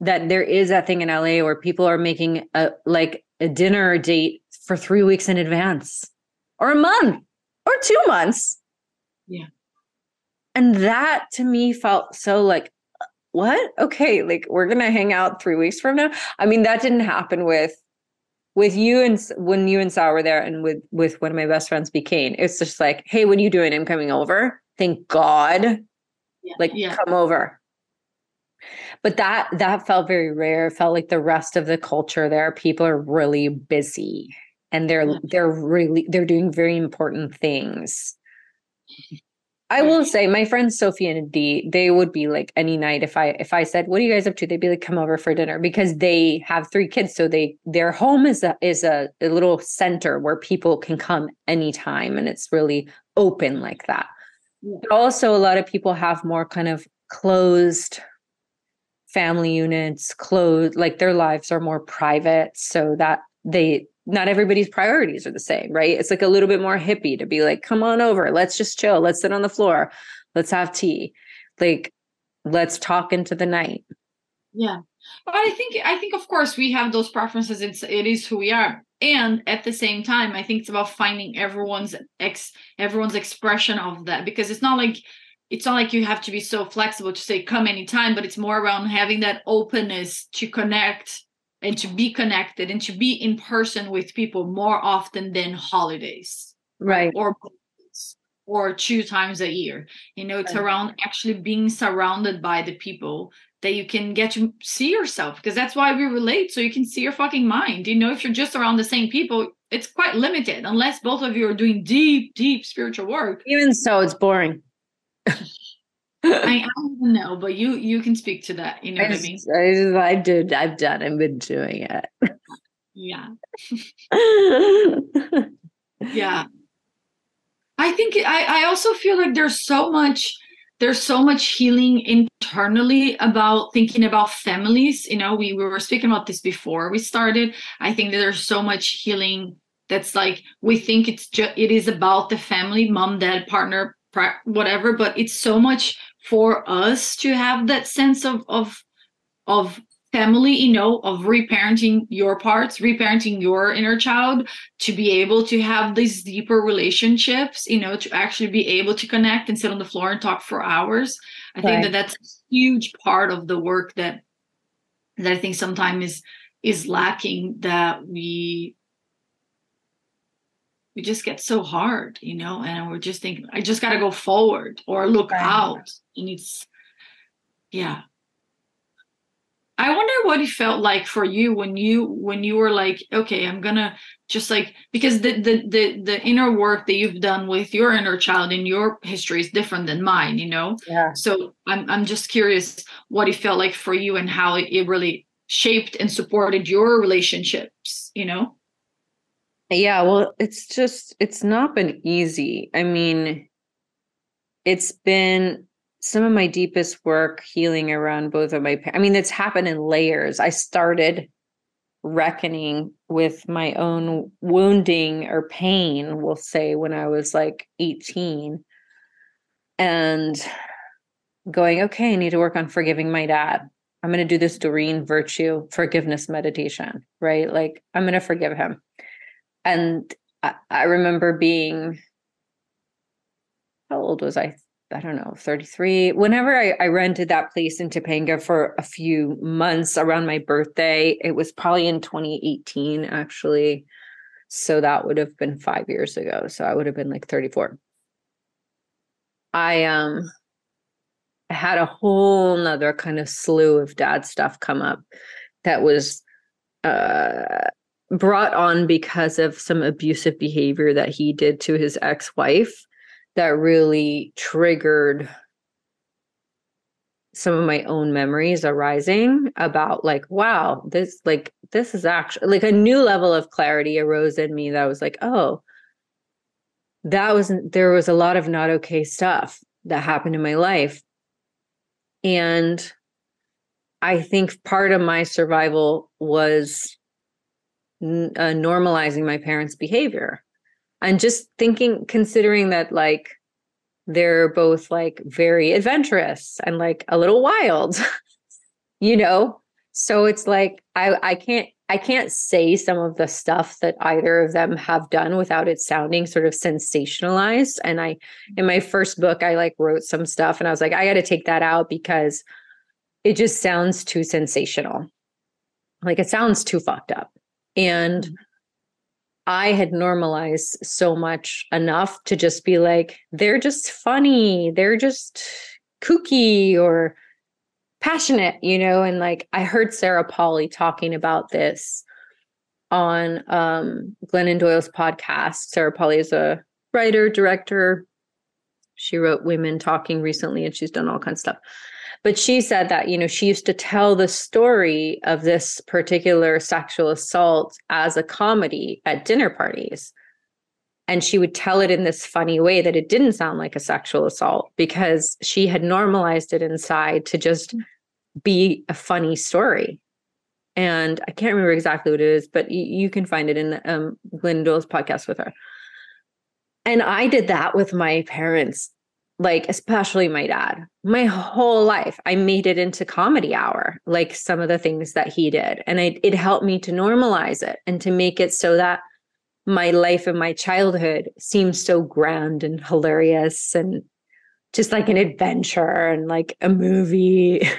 Speaker 2: that there is that thing in LA where people are making a like a dinner date for three weeks in advance or a month or two months.
Speaker 3: Yeah.
Speaker 2: And that to me felt so like, what? Okay, like we're gonna hang out three weeks from now. I mean, that didn't happen with with you and when you and Sal were there and with with one of my best friends became. It's just like, hey, what are you doing? I'm coming over. Thank God. Yeah, like yeah. come over but that that felt very rare it felt like the rest of the culture there people are really busy and they're they're really they're doing very important things I will say my friends Sophie and Dee, they would be like any night if I if I said, What are you guys up to? They'd be like, come over for dinner because they have three kids. So they their home is a is a, a little center where people can come anytime and it's really open like that. Yeah. But also a lot of people have more kind of closed family units closed like their lives are more private so that they not everybody's priorities are the same right? It's like a little bit more hippie to be like come on over let's just chill let's sit on the floor let's have tea like let's talk into the night.
Speaker 3: Yeah. But i think i think of course we have those preferences it's it is who we are. And at the same time i think it's about finding everyone's ex everyone's expression of that because it's not like it's not like you have to be so flexible to say come anytime, but it's more around having that openness to connect and to be connected and to be in person with people more often than holidays.
Speaker 2: Right.
Speaker 3: Or or two times a year. You know, it's right. around actually being surrounded by the people that you can get to see yourself because that's why we relate so you can see your fucking mind. You know, if you're just around the same people, it's quite limited unless both of you are doing deep, deep spiritual work.
Speaker 2: Even so, it's boring.
Speaker 3: I, I don't know, but you you can speak to that. You know I what just, I
Speaker 2: mean? I, I did. I've done. I've been doing it.
Speaker 3: Yeah. yeah. I think I, I also feel like there's so much there's so much healing internally about thinking about families. You know, we, we were speaking about this before we started. I think that there's so much healing that's like we think it's just it is about the family, mom, dad, partner, whatever but it's so much for us to have that sense of of of family you know of reparenting your parts reparenting your inner child to be able to have these deeper relationships you know to actually be able to connect and sit on the floor and talk for hours i right. think that that's a huge part of the work that that i think sometimes is is lacking that we we just get so hard you know and we're just thinking i just got to go forward or look right. out and it's yeah I wonder what it felt like for you when you when you were like, okay, I'm gonna just like because the the the the inner work that you've done with your inner child in your history is different than mine, you know.
Speaker 2: Yeah.
Speaker 3: So I'm I'm just curious what it felt like for you and how it, it really shaped and supported your relationships, you know.
Speaker 2: Yeah, well, it's just it's not been easy. I mean, it's been some of my deepest work healing around both of my i mean it's happened in layers. I started reckoning with my own wounding or pain we'll say when i was like 18 and going okay i need to work on forgiving my dad. I'm going to do this doreen virtue forgiveness meditation right? Like i'm going to forgive him and I, I remember being how old was i I don't know, 33. Whenever I, I rented that place in Topanga for a few months around my birthday, it was probably in 2018, actually. So that would have been five years ago. So I would have been like 34. I um had a whole nother kind of slew of dad stuff come up that was uh brought on because of some abusive behavior that he did to his ex-wife that really triggered some of my own memories arising about like wow this like this is actually like a new level of clarity arose in me that was like oh that wasn't there was a lot of not okay stuff that happened in my life. And i think part of my survival was uh, normalizing my parents behavior. And just thinking considering that like they're both like very adventurous and like a little wild you know? So it's like i i can't i can't say some of the stuff that either of them have done without it sounding sort of sensationalized. And i in my first book i like wrote some stuff and i was like i got to take that out because it just sounds too sensational. Like it sounds too fucked up and mm-hmm. I had normalized so much enough to just be like, they're just funny, they're just kooky or passionate, you know. And like, I heard Sarah Polley talking about this on um, Glennon Doyle's podcast. Sarah Polley is a writer, director. She wrote Women Talking recently, and she's done all kinds of stuff. But she said that, you know, she used to tell the story of this particular sexual assault as a comedy at dinner parties. And she would tell it in this funny way that it didn't sound like a sexual assault because she had normalized it inside to just be a funny story. And I can't remember exactly what it is, but you can find it in um, Glenn Doyle's podcast with her. And I did that with my parents like especially my dad. My whole life i made it into comedy hour like some of the things that he did. And I, it helped me to normalize it and to make it so that my life and my childhood seems so grand and hilarious and just like an adventure and like a movie.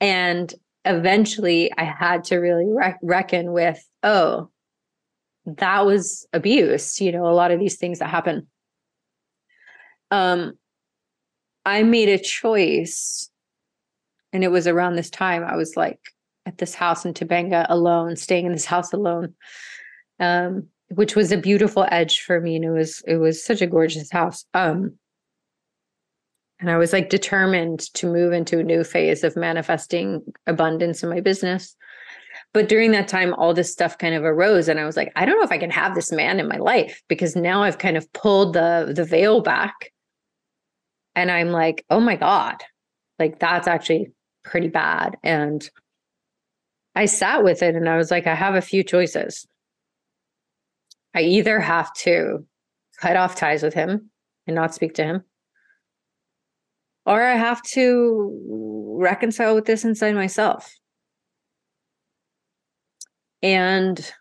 Speaker 2: And eventually i had to really re- reckon with oh that was abuse you know a lot of these things that happen um, I made a choice, and it was around this time I was like at this house in Topanga alone, staying in this house alone, um, which was a beautiful edge for me, and it was it was such a gorgeous house. Um, and I was like determined to move into a new phase of manifesting abundance in my business. But during that time, all this stuff kind of arose, and I was like, I don't know if I can have this man in my life because now I've kind of pulled the the veil back and I'm like, oh my God, like that's actually pretty bad. And I sat with it and I was like, I have a few choices. I either have to cut off ties with him and not speak to him, or I have to reconcile with this inside myself. And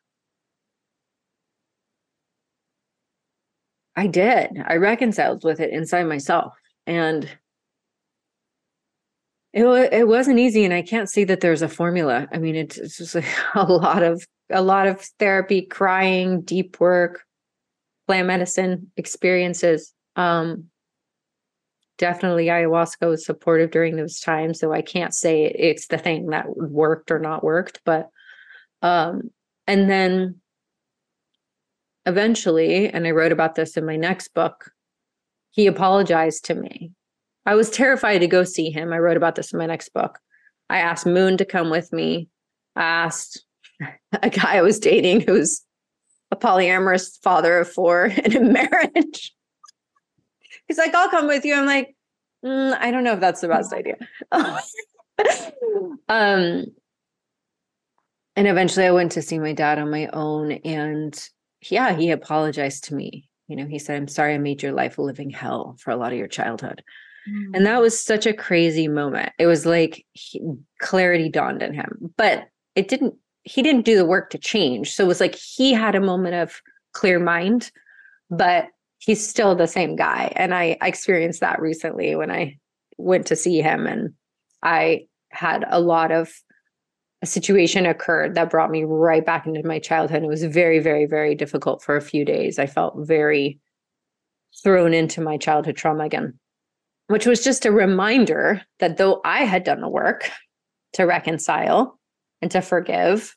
Speaker 2: I did. I reconciled with it inside myself. And it, it wasn't easy. And I can't see that there's a formula. I mean, it's, it's just like a lot of a lot of therapy, crying, deep work, plant medicine experiences. Um, definitely ayahuasca was supportive during those times, so I can't say it's the thing that worked or not worked, but um, and then eventually, and I wrote about this in my next book, he apologized to me. I was terrified to go see him. I wrote about this in my next book. I asked Moun to come with me. I asked a guy I was dating who's a polyamorous father of four in a marriage. He's like, I'll come with you. I'm like, mm, I don't know if that's the best idea. um, and eventually I went to see my dad on my own. And yeah, he apologized to me. You know, he said, I'm sorry I made your life a living hell for a lot of your childhood. Mm. And that was such a crazy moment. It was like he, clarity dawned in him, but it didn't he didn't do the work to change. So it was like he had a moment of clear mind, but he's still the same guy. And I, I experienced that recently when I went to see him and I had a lot of a situation occurred that brought me right back into my childhood. It was very, very, very difficult for a few days. I felt very thrown into my childhood trauma again, which was just a reminder that though I had done the work to reconcile, and to forgive.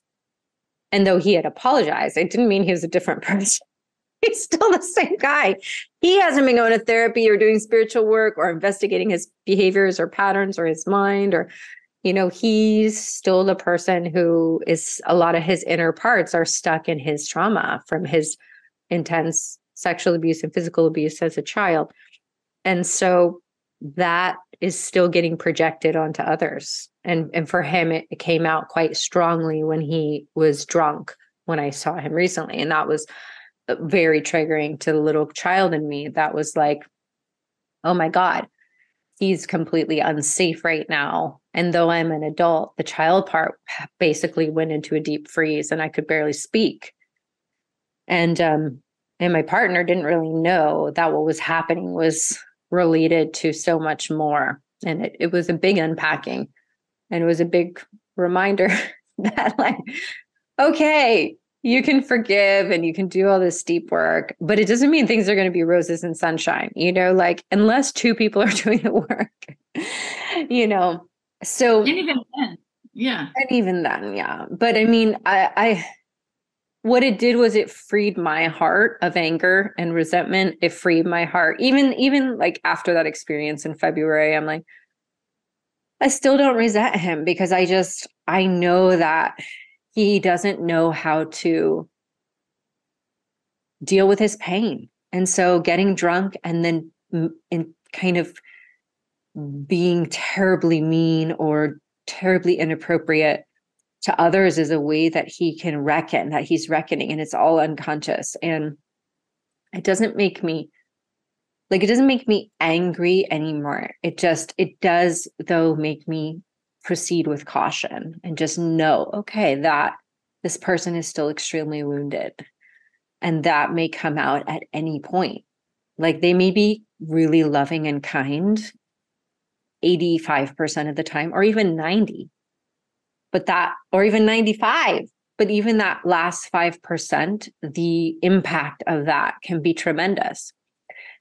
Speaker 2: And though he had apologized, it didn't mean he was a different person. He's still the same guy. He hasn't been going to therapy or doing spiritual work or investigating his behaviors or patterns or his mind or you know he's still the person who is a lot of his inner parts are stuck in his trauma from his intense sexual abuse and physical abuse as a child. And so that is still getting projected onto others. And and for him it, it came out quite strongly when he was drunk when i saw him recently. And that was uh, very triggering to the little child in me that was like oh my god he's completely unsafe right now and though i'm an adult the child part basically went into a deep freeze and i could barely speak. And um and my partner didn't really know that what was happening was related to so much more. And it, it was a big unpacking and it was a big reminder that like okay you can forgive and you can do all this deep work but it doesn't mean things are going to be roses and sunshine you know like unless two people are doing the work you know so
Speaker 3: and even then yeah.
Speaker 2: And even then yeah. But i mean i i what it did was it freed my heart of anger and resentment. It freed my heart. Even even like after that experience in february i'm like I still don't resent him because I just I know that he doesn't know how to deal with his pain. And so getting drunk and then in kind of being terribly mean or terribly inappropriate to others is a way that he can reckon that he's reckoning and it's all unconscious. And it doesn't make me like it doesn't make me angry anymore. It just it does though make me proceed with caution and just know okay that this person is still extremely wounded and that may come out at any point. Like they may be really loving and kind 85% of the time or even 90 but that or even 95 but even that last 5% the impact of that can be tremendous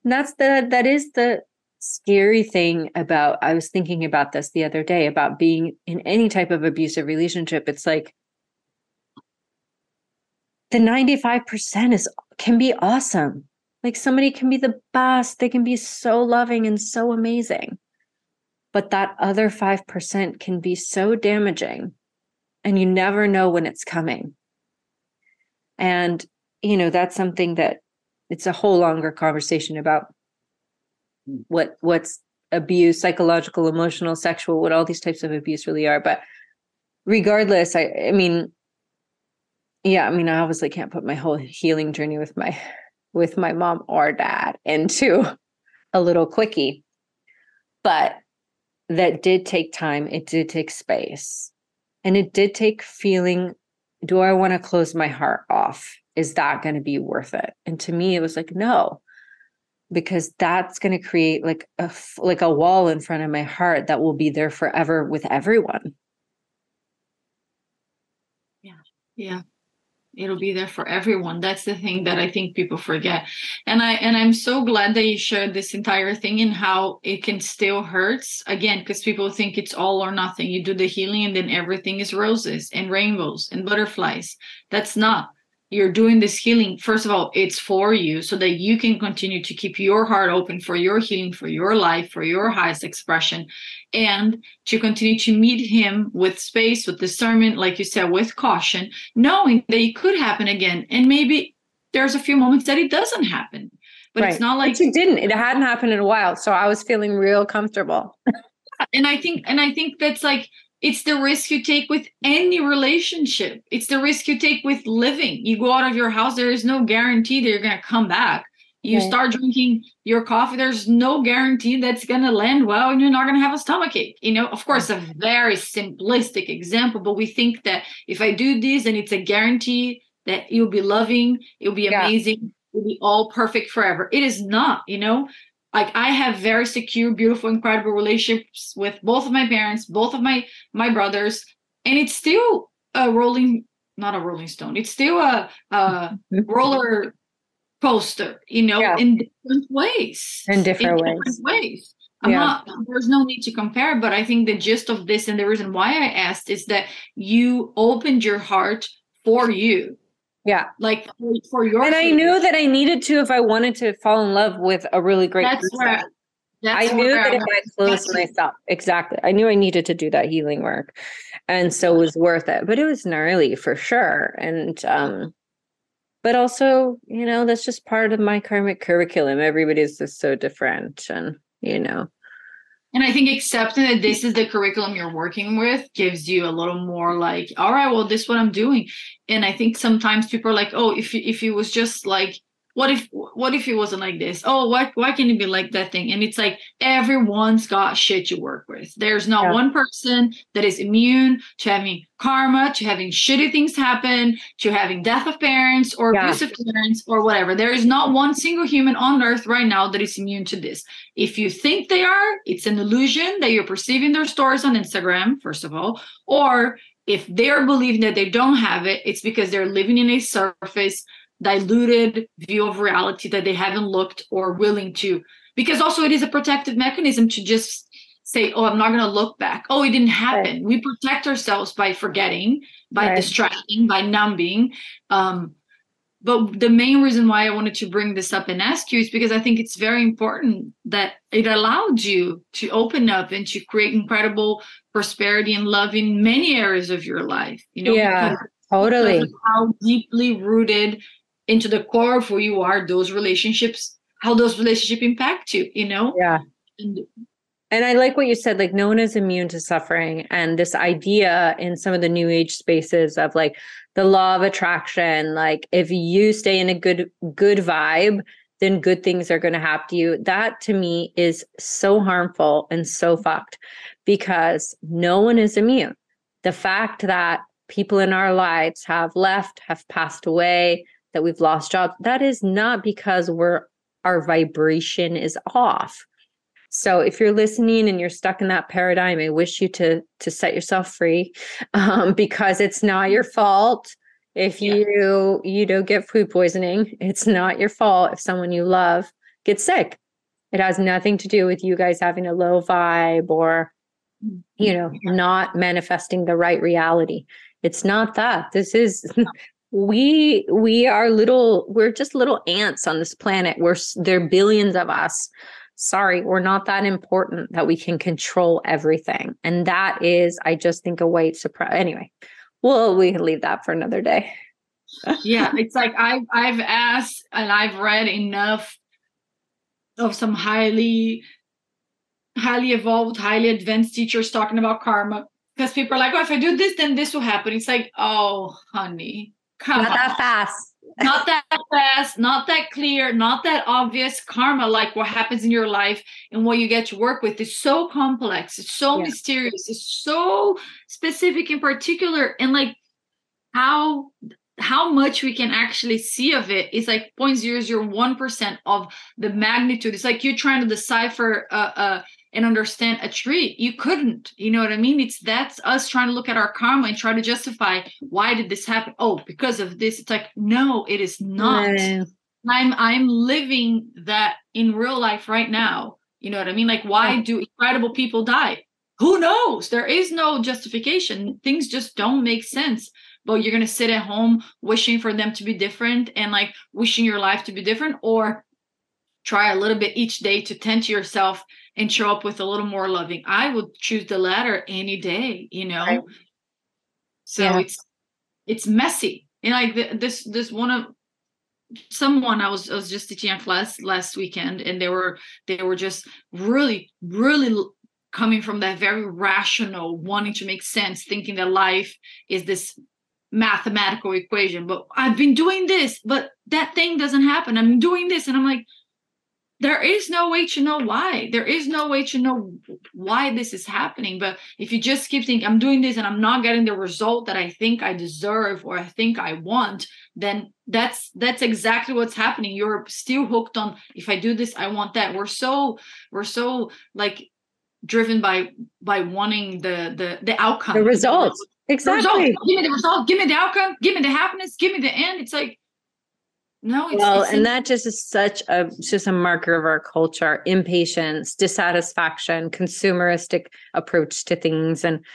Speaker 2: and that's the that is the scary thing about I was thinking about this the other day about being in any type of abusive relationship. It's like the 95% is can be awesome. Like somebody can be the best, they can be so loving and so amazing. But that other 5% can be so damaging and you never know when it's coming. And you know, that's something that it's a whole longer conversation about what what's abuse psychological emotional sexual what all these types of abuse really are but regardless i i mean yeah i mean i obviously can't put my whole healing journey with my with my mom or dad into a little quickie but that did take time it did take space and it did take feeling do I want to close my heart off? Is that going to be worth it? And to me, it was like, no, because that's going to create like a like a wall in front of my heart that will be there forever with everyone.
Speaker 3: Yeah. Yeah it'll be there for everyone. That's the thing that i think people forget. And i and i'm so glad that you shared this entire thing and how it can still hurts. Again because people think it's all or nothing. You do the healing and then everything is roses and rainbows and butterflies. That's not you're doing this healing first of all it's for you so that you can continue to keep your heart open for your healing for your life for your highest expression and to continue to meet him with space with discernment like you said with caution knowing that it could happen again. And maybe there's a few moments that it doesn't happen but right. it's not like
Speaker 2: it didn't. It hadn't happened in a while so i was feeling real comfortable.
Speaker 3: And i think and i think that's like it's the risk you take with any relationship. It's the risk you take with living. You go out of your house, there is no guarantee that you're going to come back. You right. start drinking your coffee, there's no guarantee that's going to land well and you're not going to have a stomach ache. You know, of course, a very simplistic example, but we think that if I do this and it's a guarantee that you'll be loving, it'll be amazing, yeah. it'll be all perfect forever. It is not, you know, like i have very secure beautiful incredible relationships with both of my parents both of my my brothers and it's still a rolling not a rolling stone it's still a, a roller coaster you know yeah. in different ways
Speaker 2: in different in ways different
Speaker 3: ways I'm yeah. not there's no need to compare but i think the gist of this and the reason why i asked is that you opened your heart for you
Speaker 2: yeah.
Speaker 3: Like for your
Speaker 2: And I knew that I needed to if I wanted to fall in love with a really great
Speaker 3: that's person. Where,
Speaker 2: that's I knew that if I closed myself, exactly. I knew I needed to do that healing work. And so it was worth it. But it was gnarly for sure. And um but also, you know, that's just part of my karmic curriculum. Everybody's just so different and you know
Speaker 3: and I think accepting that this is the curriculum you're working with gives you a little more like, all right, well, this is what I'm doing. And I think sometimes people are like, oh, if if it was just like what if what if it wasn't like this? Oh why why can it be like that thing? And it's like everyone's got shit to work with. There's not yeah. one person that is immune to having karma to having shitty things happen to having death of parents or yeah. abusive parents or whatever. There is not one single human on earth right now that is immune to this. If you think they are it's an illusion that you're perceiving their stories on instagram first of all or if they're believing that they don't have it it's because they're living in a surface diluted view of reality that they haven't looked or willing to. Because also it is a protective mechanism to just say oh i'm not going to look back. Oh it didn't happen. Right. we protect ourselves by forgetting by right. distracting by numbing. Um, but the main reason why i wanted to bring this up and ask you is because i think it's very important that it allowed you to open up and to create incredible prosperity and love in many areas of your life you know
Speaker 2: yeah totally.
Speaker 3: how deeply rooted into the core of who you are those relationships how those relationships impact you you know
Speaker 2: yeah and, and I like what you said, like no one is immune to suffering. And this idea in some of the new age spaces of like the law of attraction, like if you stay in a good, good vibe, then good things are going to happen to you. That to me is so harmful and so fucked because no one is immune. The fact that people in our lives have left, have passed away, that we've lost jobs, that is not because we're our vibration is off. So if you're listening and you're stuck in that paradigm, I wish you to to set yourself free um, because it's not your fault if you yeah. you don't get food poisoning. It's not your fault if someone you love gets sick. It has nothing to do with you guys having a low vibe or you know not manifesting the right reality. It's not that. This is we we are little we're just little ants on this planet. We're there are billions of us. Sorry we're not that important that we can control everything. And that is i just think a white surprise anyway well we can leave that for another day.
Speaker 3: Yeah it's like i've i've asked and i've read enough of some highly highly evolved highly advanced teachers talking about karma. Because people are like oh if i do this then this will happen. It's like oh honey
Speaker 2: Not that fast.
Speaker 3: not that fast, not that clear, not that obvious. Karma, like what happens in your life and what you get to work with, is so complex. It's so yeah. mysterious. It's so specific in particular. And like how how much we can actually see of it is like 0.001% of the magnitude. It's like you're trying to decipher uh, uh, and understand a tree. You couldn't, you know what I mean? It's that's us trying to look at our karma and try to justify why did this happen? Oh, because of this. It's like, no, it is not. I'm I'm living that in real life right now. You know what I mean? Like, why do incredible people die? Who knows? There is no justification. Things just don't make sense but you're going to sit at home wishing for them to be different and like wishing your life to be different or try a little bit each day to tend to yourself and show up with a little more loving. I would choose the latter any day you know? Right. so yeah. it's it's messy. And like this this one of someone I was I was just teaching a class last weekend and they were they were just really really coming from that very rational wanting to make sense thinking that life is this mathematical equation. But i've been doing this but that thing doesn't happen. I'm doing this. And i'm like there is no way to know why there is no way to know why this is happening but if you just keep thinking i'm doing this and i'm not getting the result that i think i deserve or i think i want then that's that's exactly what's happening you're still hooked on if i do this i want that we're so we're so like driven by by wanting the the the outcome
Speaker 2: the results Exactly.
Speaker 3: Give me the result. Give me the outcome. Give me the happiness. Give me the end. It's like, no. It's,
Speaker 2: well,
Speaker 3: it's
Speaker 2: and that just is such a just a marker of our culture: impatience, dissatisfaction, consumeristic approach to things, and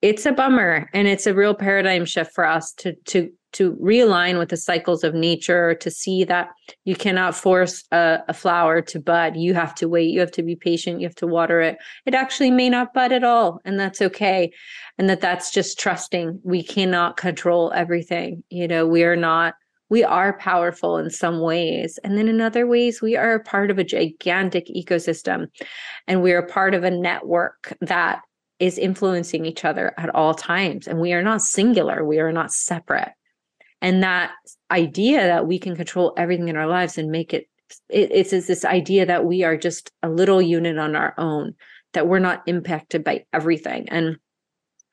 Speaker 2: it's a bummer. And it's a real paradigm shift for us to to to realign with the cycles of nature to see that you cannot force a, a, flower to bud you have to wait you have to be patient you have to water it it actually may not bud at all and that's okay and that that's just trusting we cannot control everything you know we are not we are powerful in some ways and then in other ways we are a part of a gigantic ecosystem and we are part of a network that is influencing each other at all times and we are not singular we are not separate. And that idea that we can control everything in our lives and make it, it it's, it's this idea that we are just a little unit on our own that we're not impacted by everything and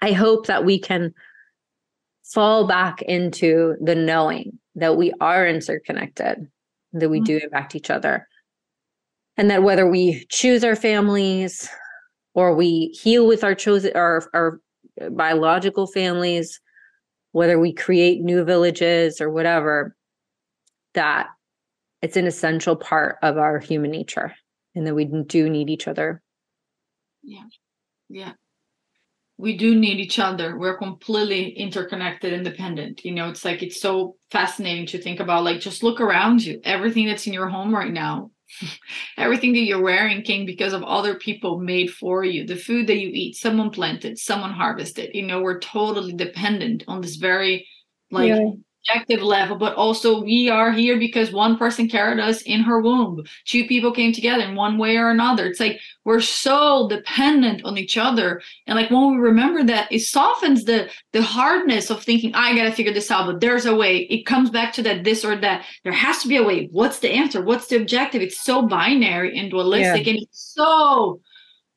Speaker 2: i hope that we can fall back into the knowing that we are interconnected that we mm-hmm. do impact each other and that whether we choose our families or we heal with our chosen our, our biological families whether we create new villages or whatever, that it's an essential part of our human nature and that we do need each other.
Speaker 3: Yeah. Yeah. We do need each other. We're completely interconnected, independent. You know, it's like it's so fascinating to think about. Like, just look around you. Everything that's in your home right now everything that you're wearing came because of other people made for you the food that you eat someone planted someone harvested you know we're totally dependent on this very like yeah objective level, but also we are here because one person carried us in her womb. Two people came together in one way or another. It's like we're so dependent on each other. And like when we remember that, it softens the the hardness of thinking, I gotta figure this out, but there's a way. It comes back to that this or that. There has to be a way. What's the answer? What's the objective? It's so binary and dualistic, yeah. and it's so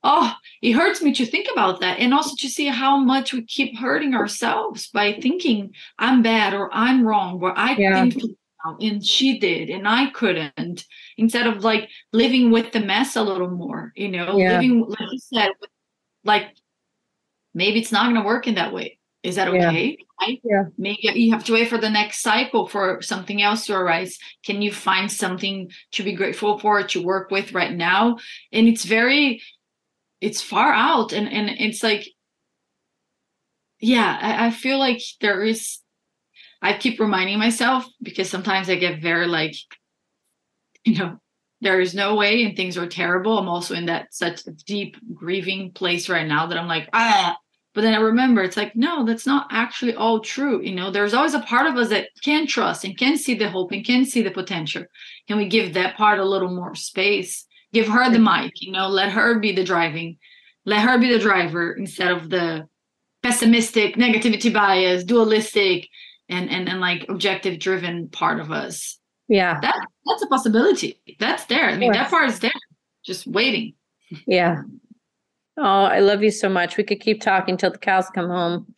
Speaker 3: oh it hurts me to think about that and also to see how much we keep hurting ourselves by thinking i'm bad or i'm wrong or i yeah. think and she did and i couldn't instead of like living with the mess a little more you know yeah. living like you said like maybe it's not going to work in that way is that okay
Speaker 2: yeah. yeah.
Speaker 3: maybe you have to wait for the next cycle for something else to arise can you find something to be grateful for to work with right now and it's very it's far out and and it's like yeah I, I feel like there is i keep reminding myself because sometimes i get very like you know there is no way and things are terrible. I'm also in that such deep grieving place right now that i'm like ah. But then i remember it's like no that's not actually all true. You know there's always a part of us that can trust and can see the hope and can see the potential. Can we give that part a little more space give her the mic you know let her be the driving let her be the driver instead of the pessimistic negativity bias dualistic and and, and like objective driven part of us.
Speaker 2: Yeah.
Speaker 3: That that's a possibility. That's there. I mean that part is there. Just waiting.
Speaker 2: Yeah. Oh i love you so much. We could keep talking till the cows come home.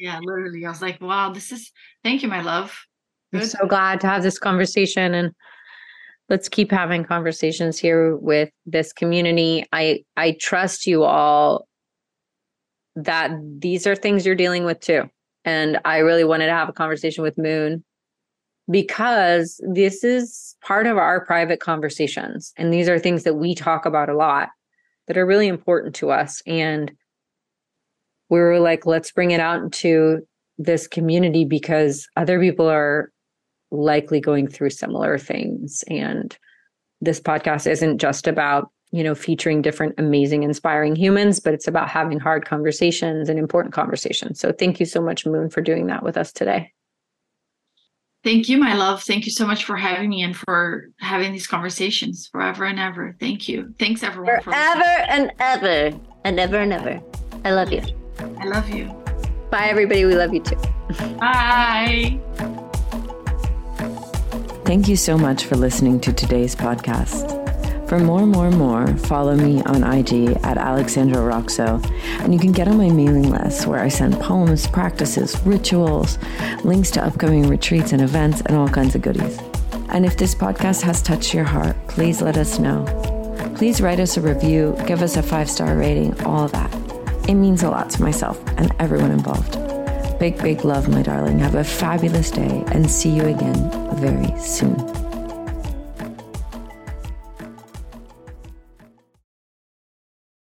Speaker 3: Yeah, literally. I was like, wow, this is thank you, my love.
Speaker 2: Good. I'm so glad to have this conversation and let's keep having conversations here with this community. I I trust you all that these are things you're dealing with too. And I really wanted to have a conversation with Moun because this is part of our private conversations. And these are things that we talk about a lot that are really important to us. And we were like, let's bring it out into this community because other people are likely going through similar things. And this podcast isn't just about you know, featuring different amazing, inspiring humans, but it's about having hard conversations and important conversations. So thank you so much, Moun, for doing that with us today.
Speaker 3: Thank you, my love. Thank you so much for having me and for having these conversations forever and ever. Thank you. Thanks, everyone.
Speaker 2: Forever for and ever and ever and ever. I love you.
Speaker 3: I love you.
Speaker 2: Bye, everybody. We love you too.
Speaker 3: Bye.
Speaker 1: Thank you so much for listening to today's podcast. For more, more, more, follow me on IG at Alexandra Roxo, and you can get on my mailing list where I send poems, practices, rituals, links to upcoming retreats and events, and all kinds of goodies. And if this podcast has touched your heart, please let us know. Please write us a review, give us a five star rating, all that. It means a lot to myself and everyone involved. Big, big love, my darling. Have a fabulous day and see you again very soon.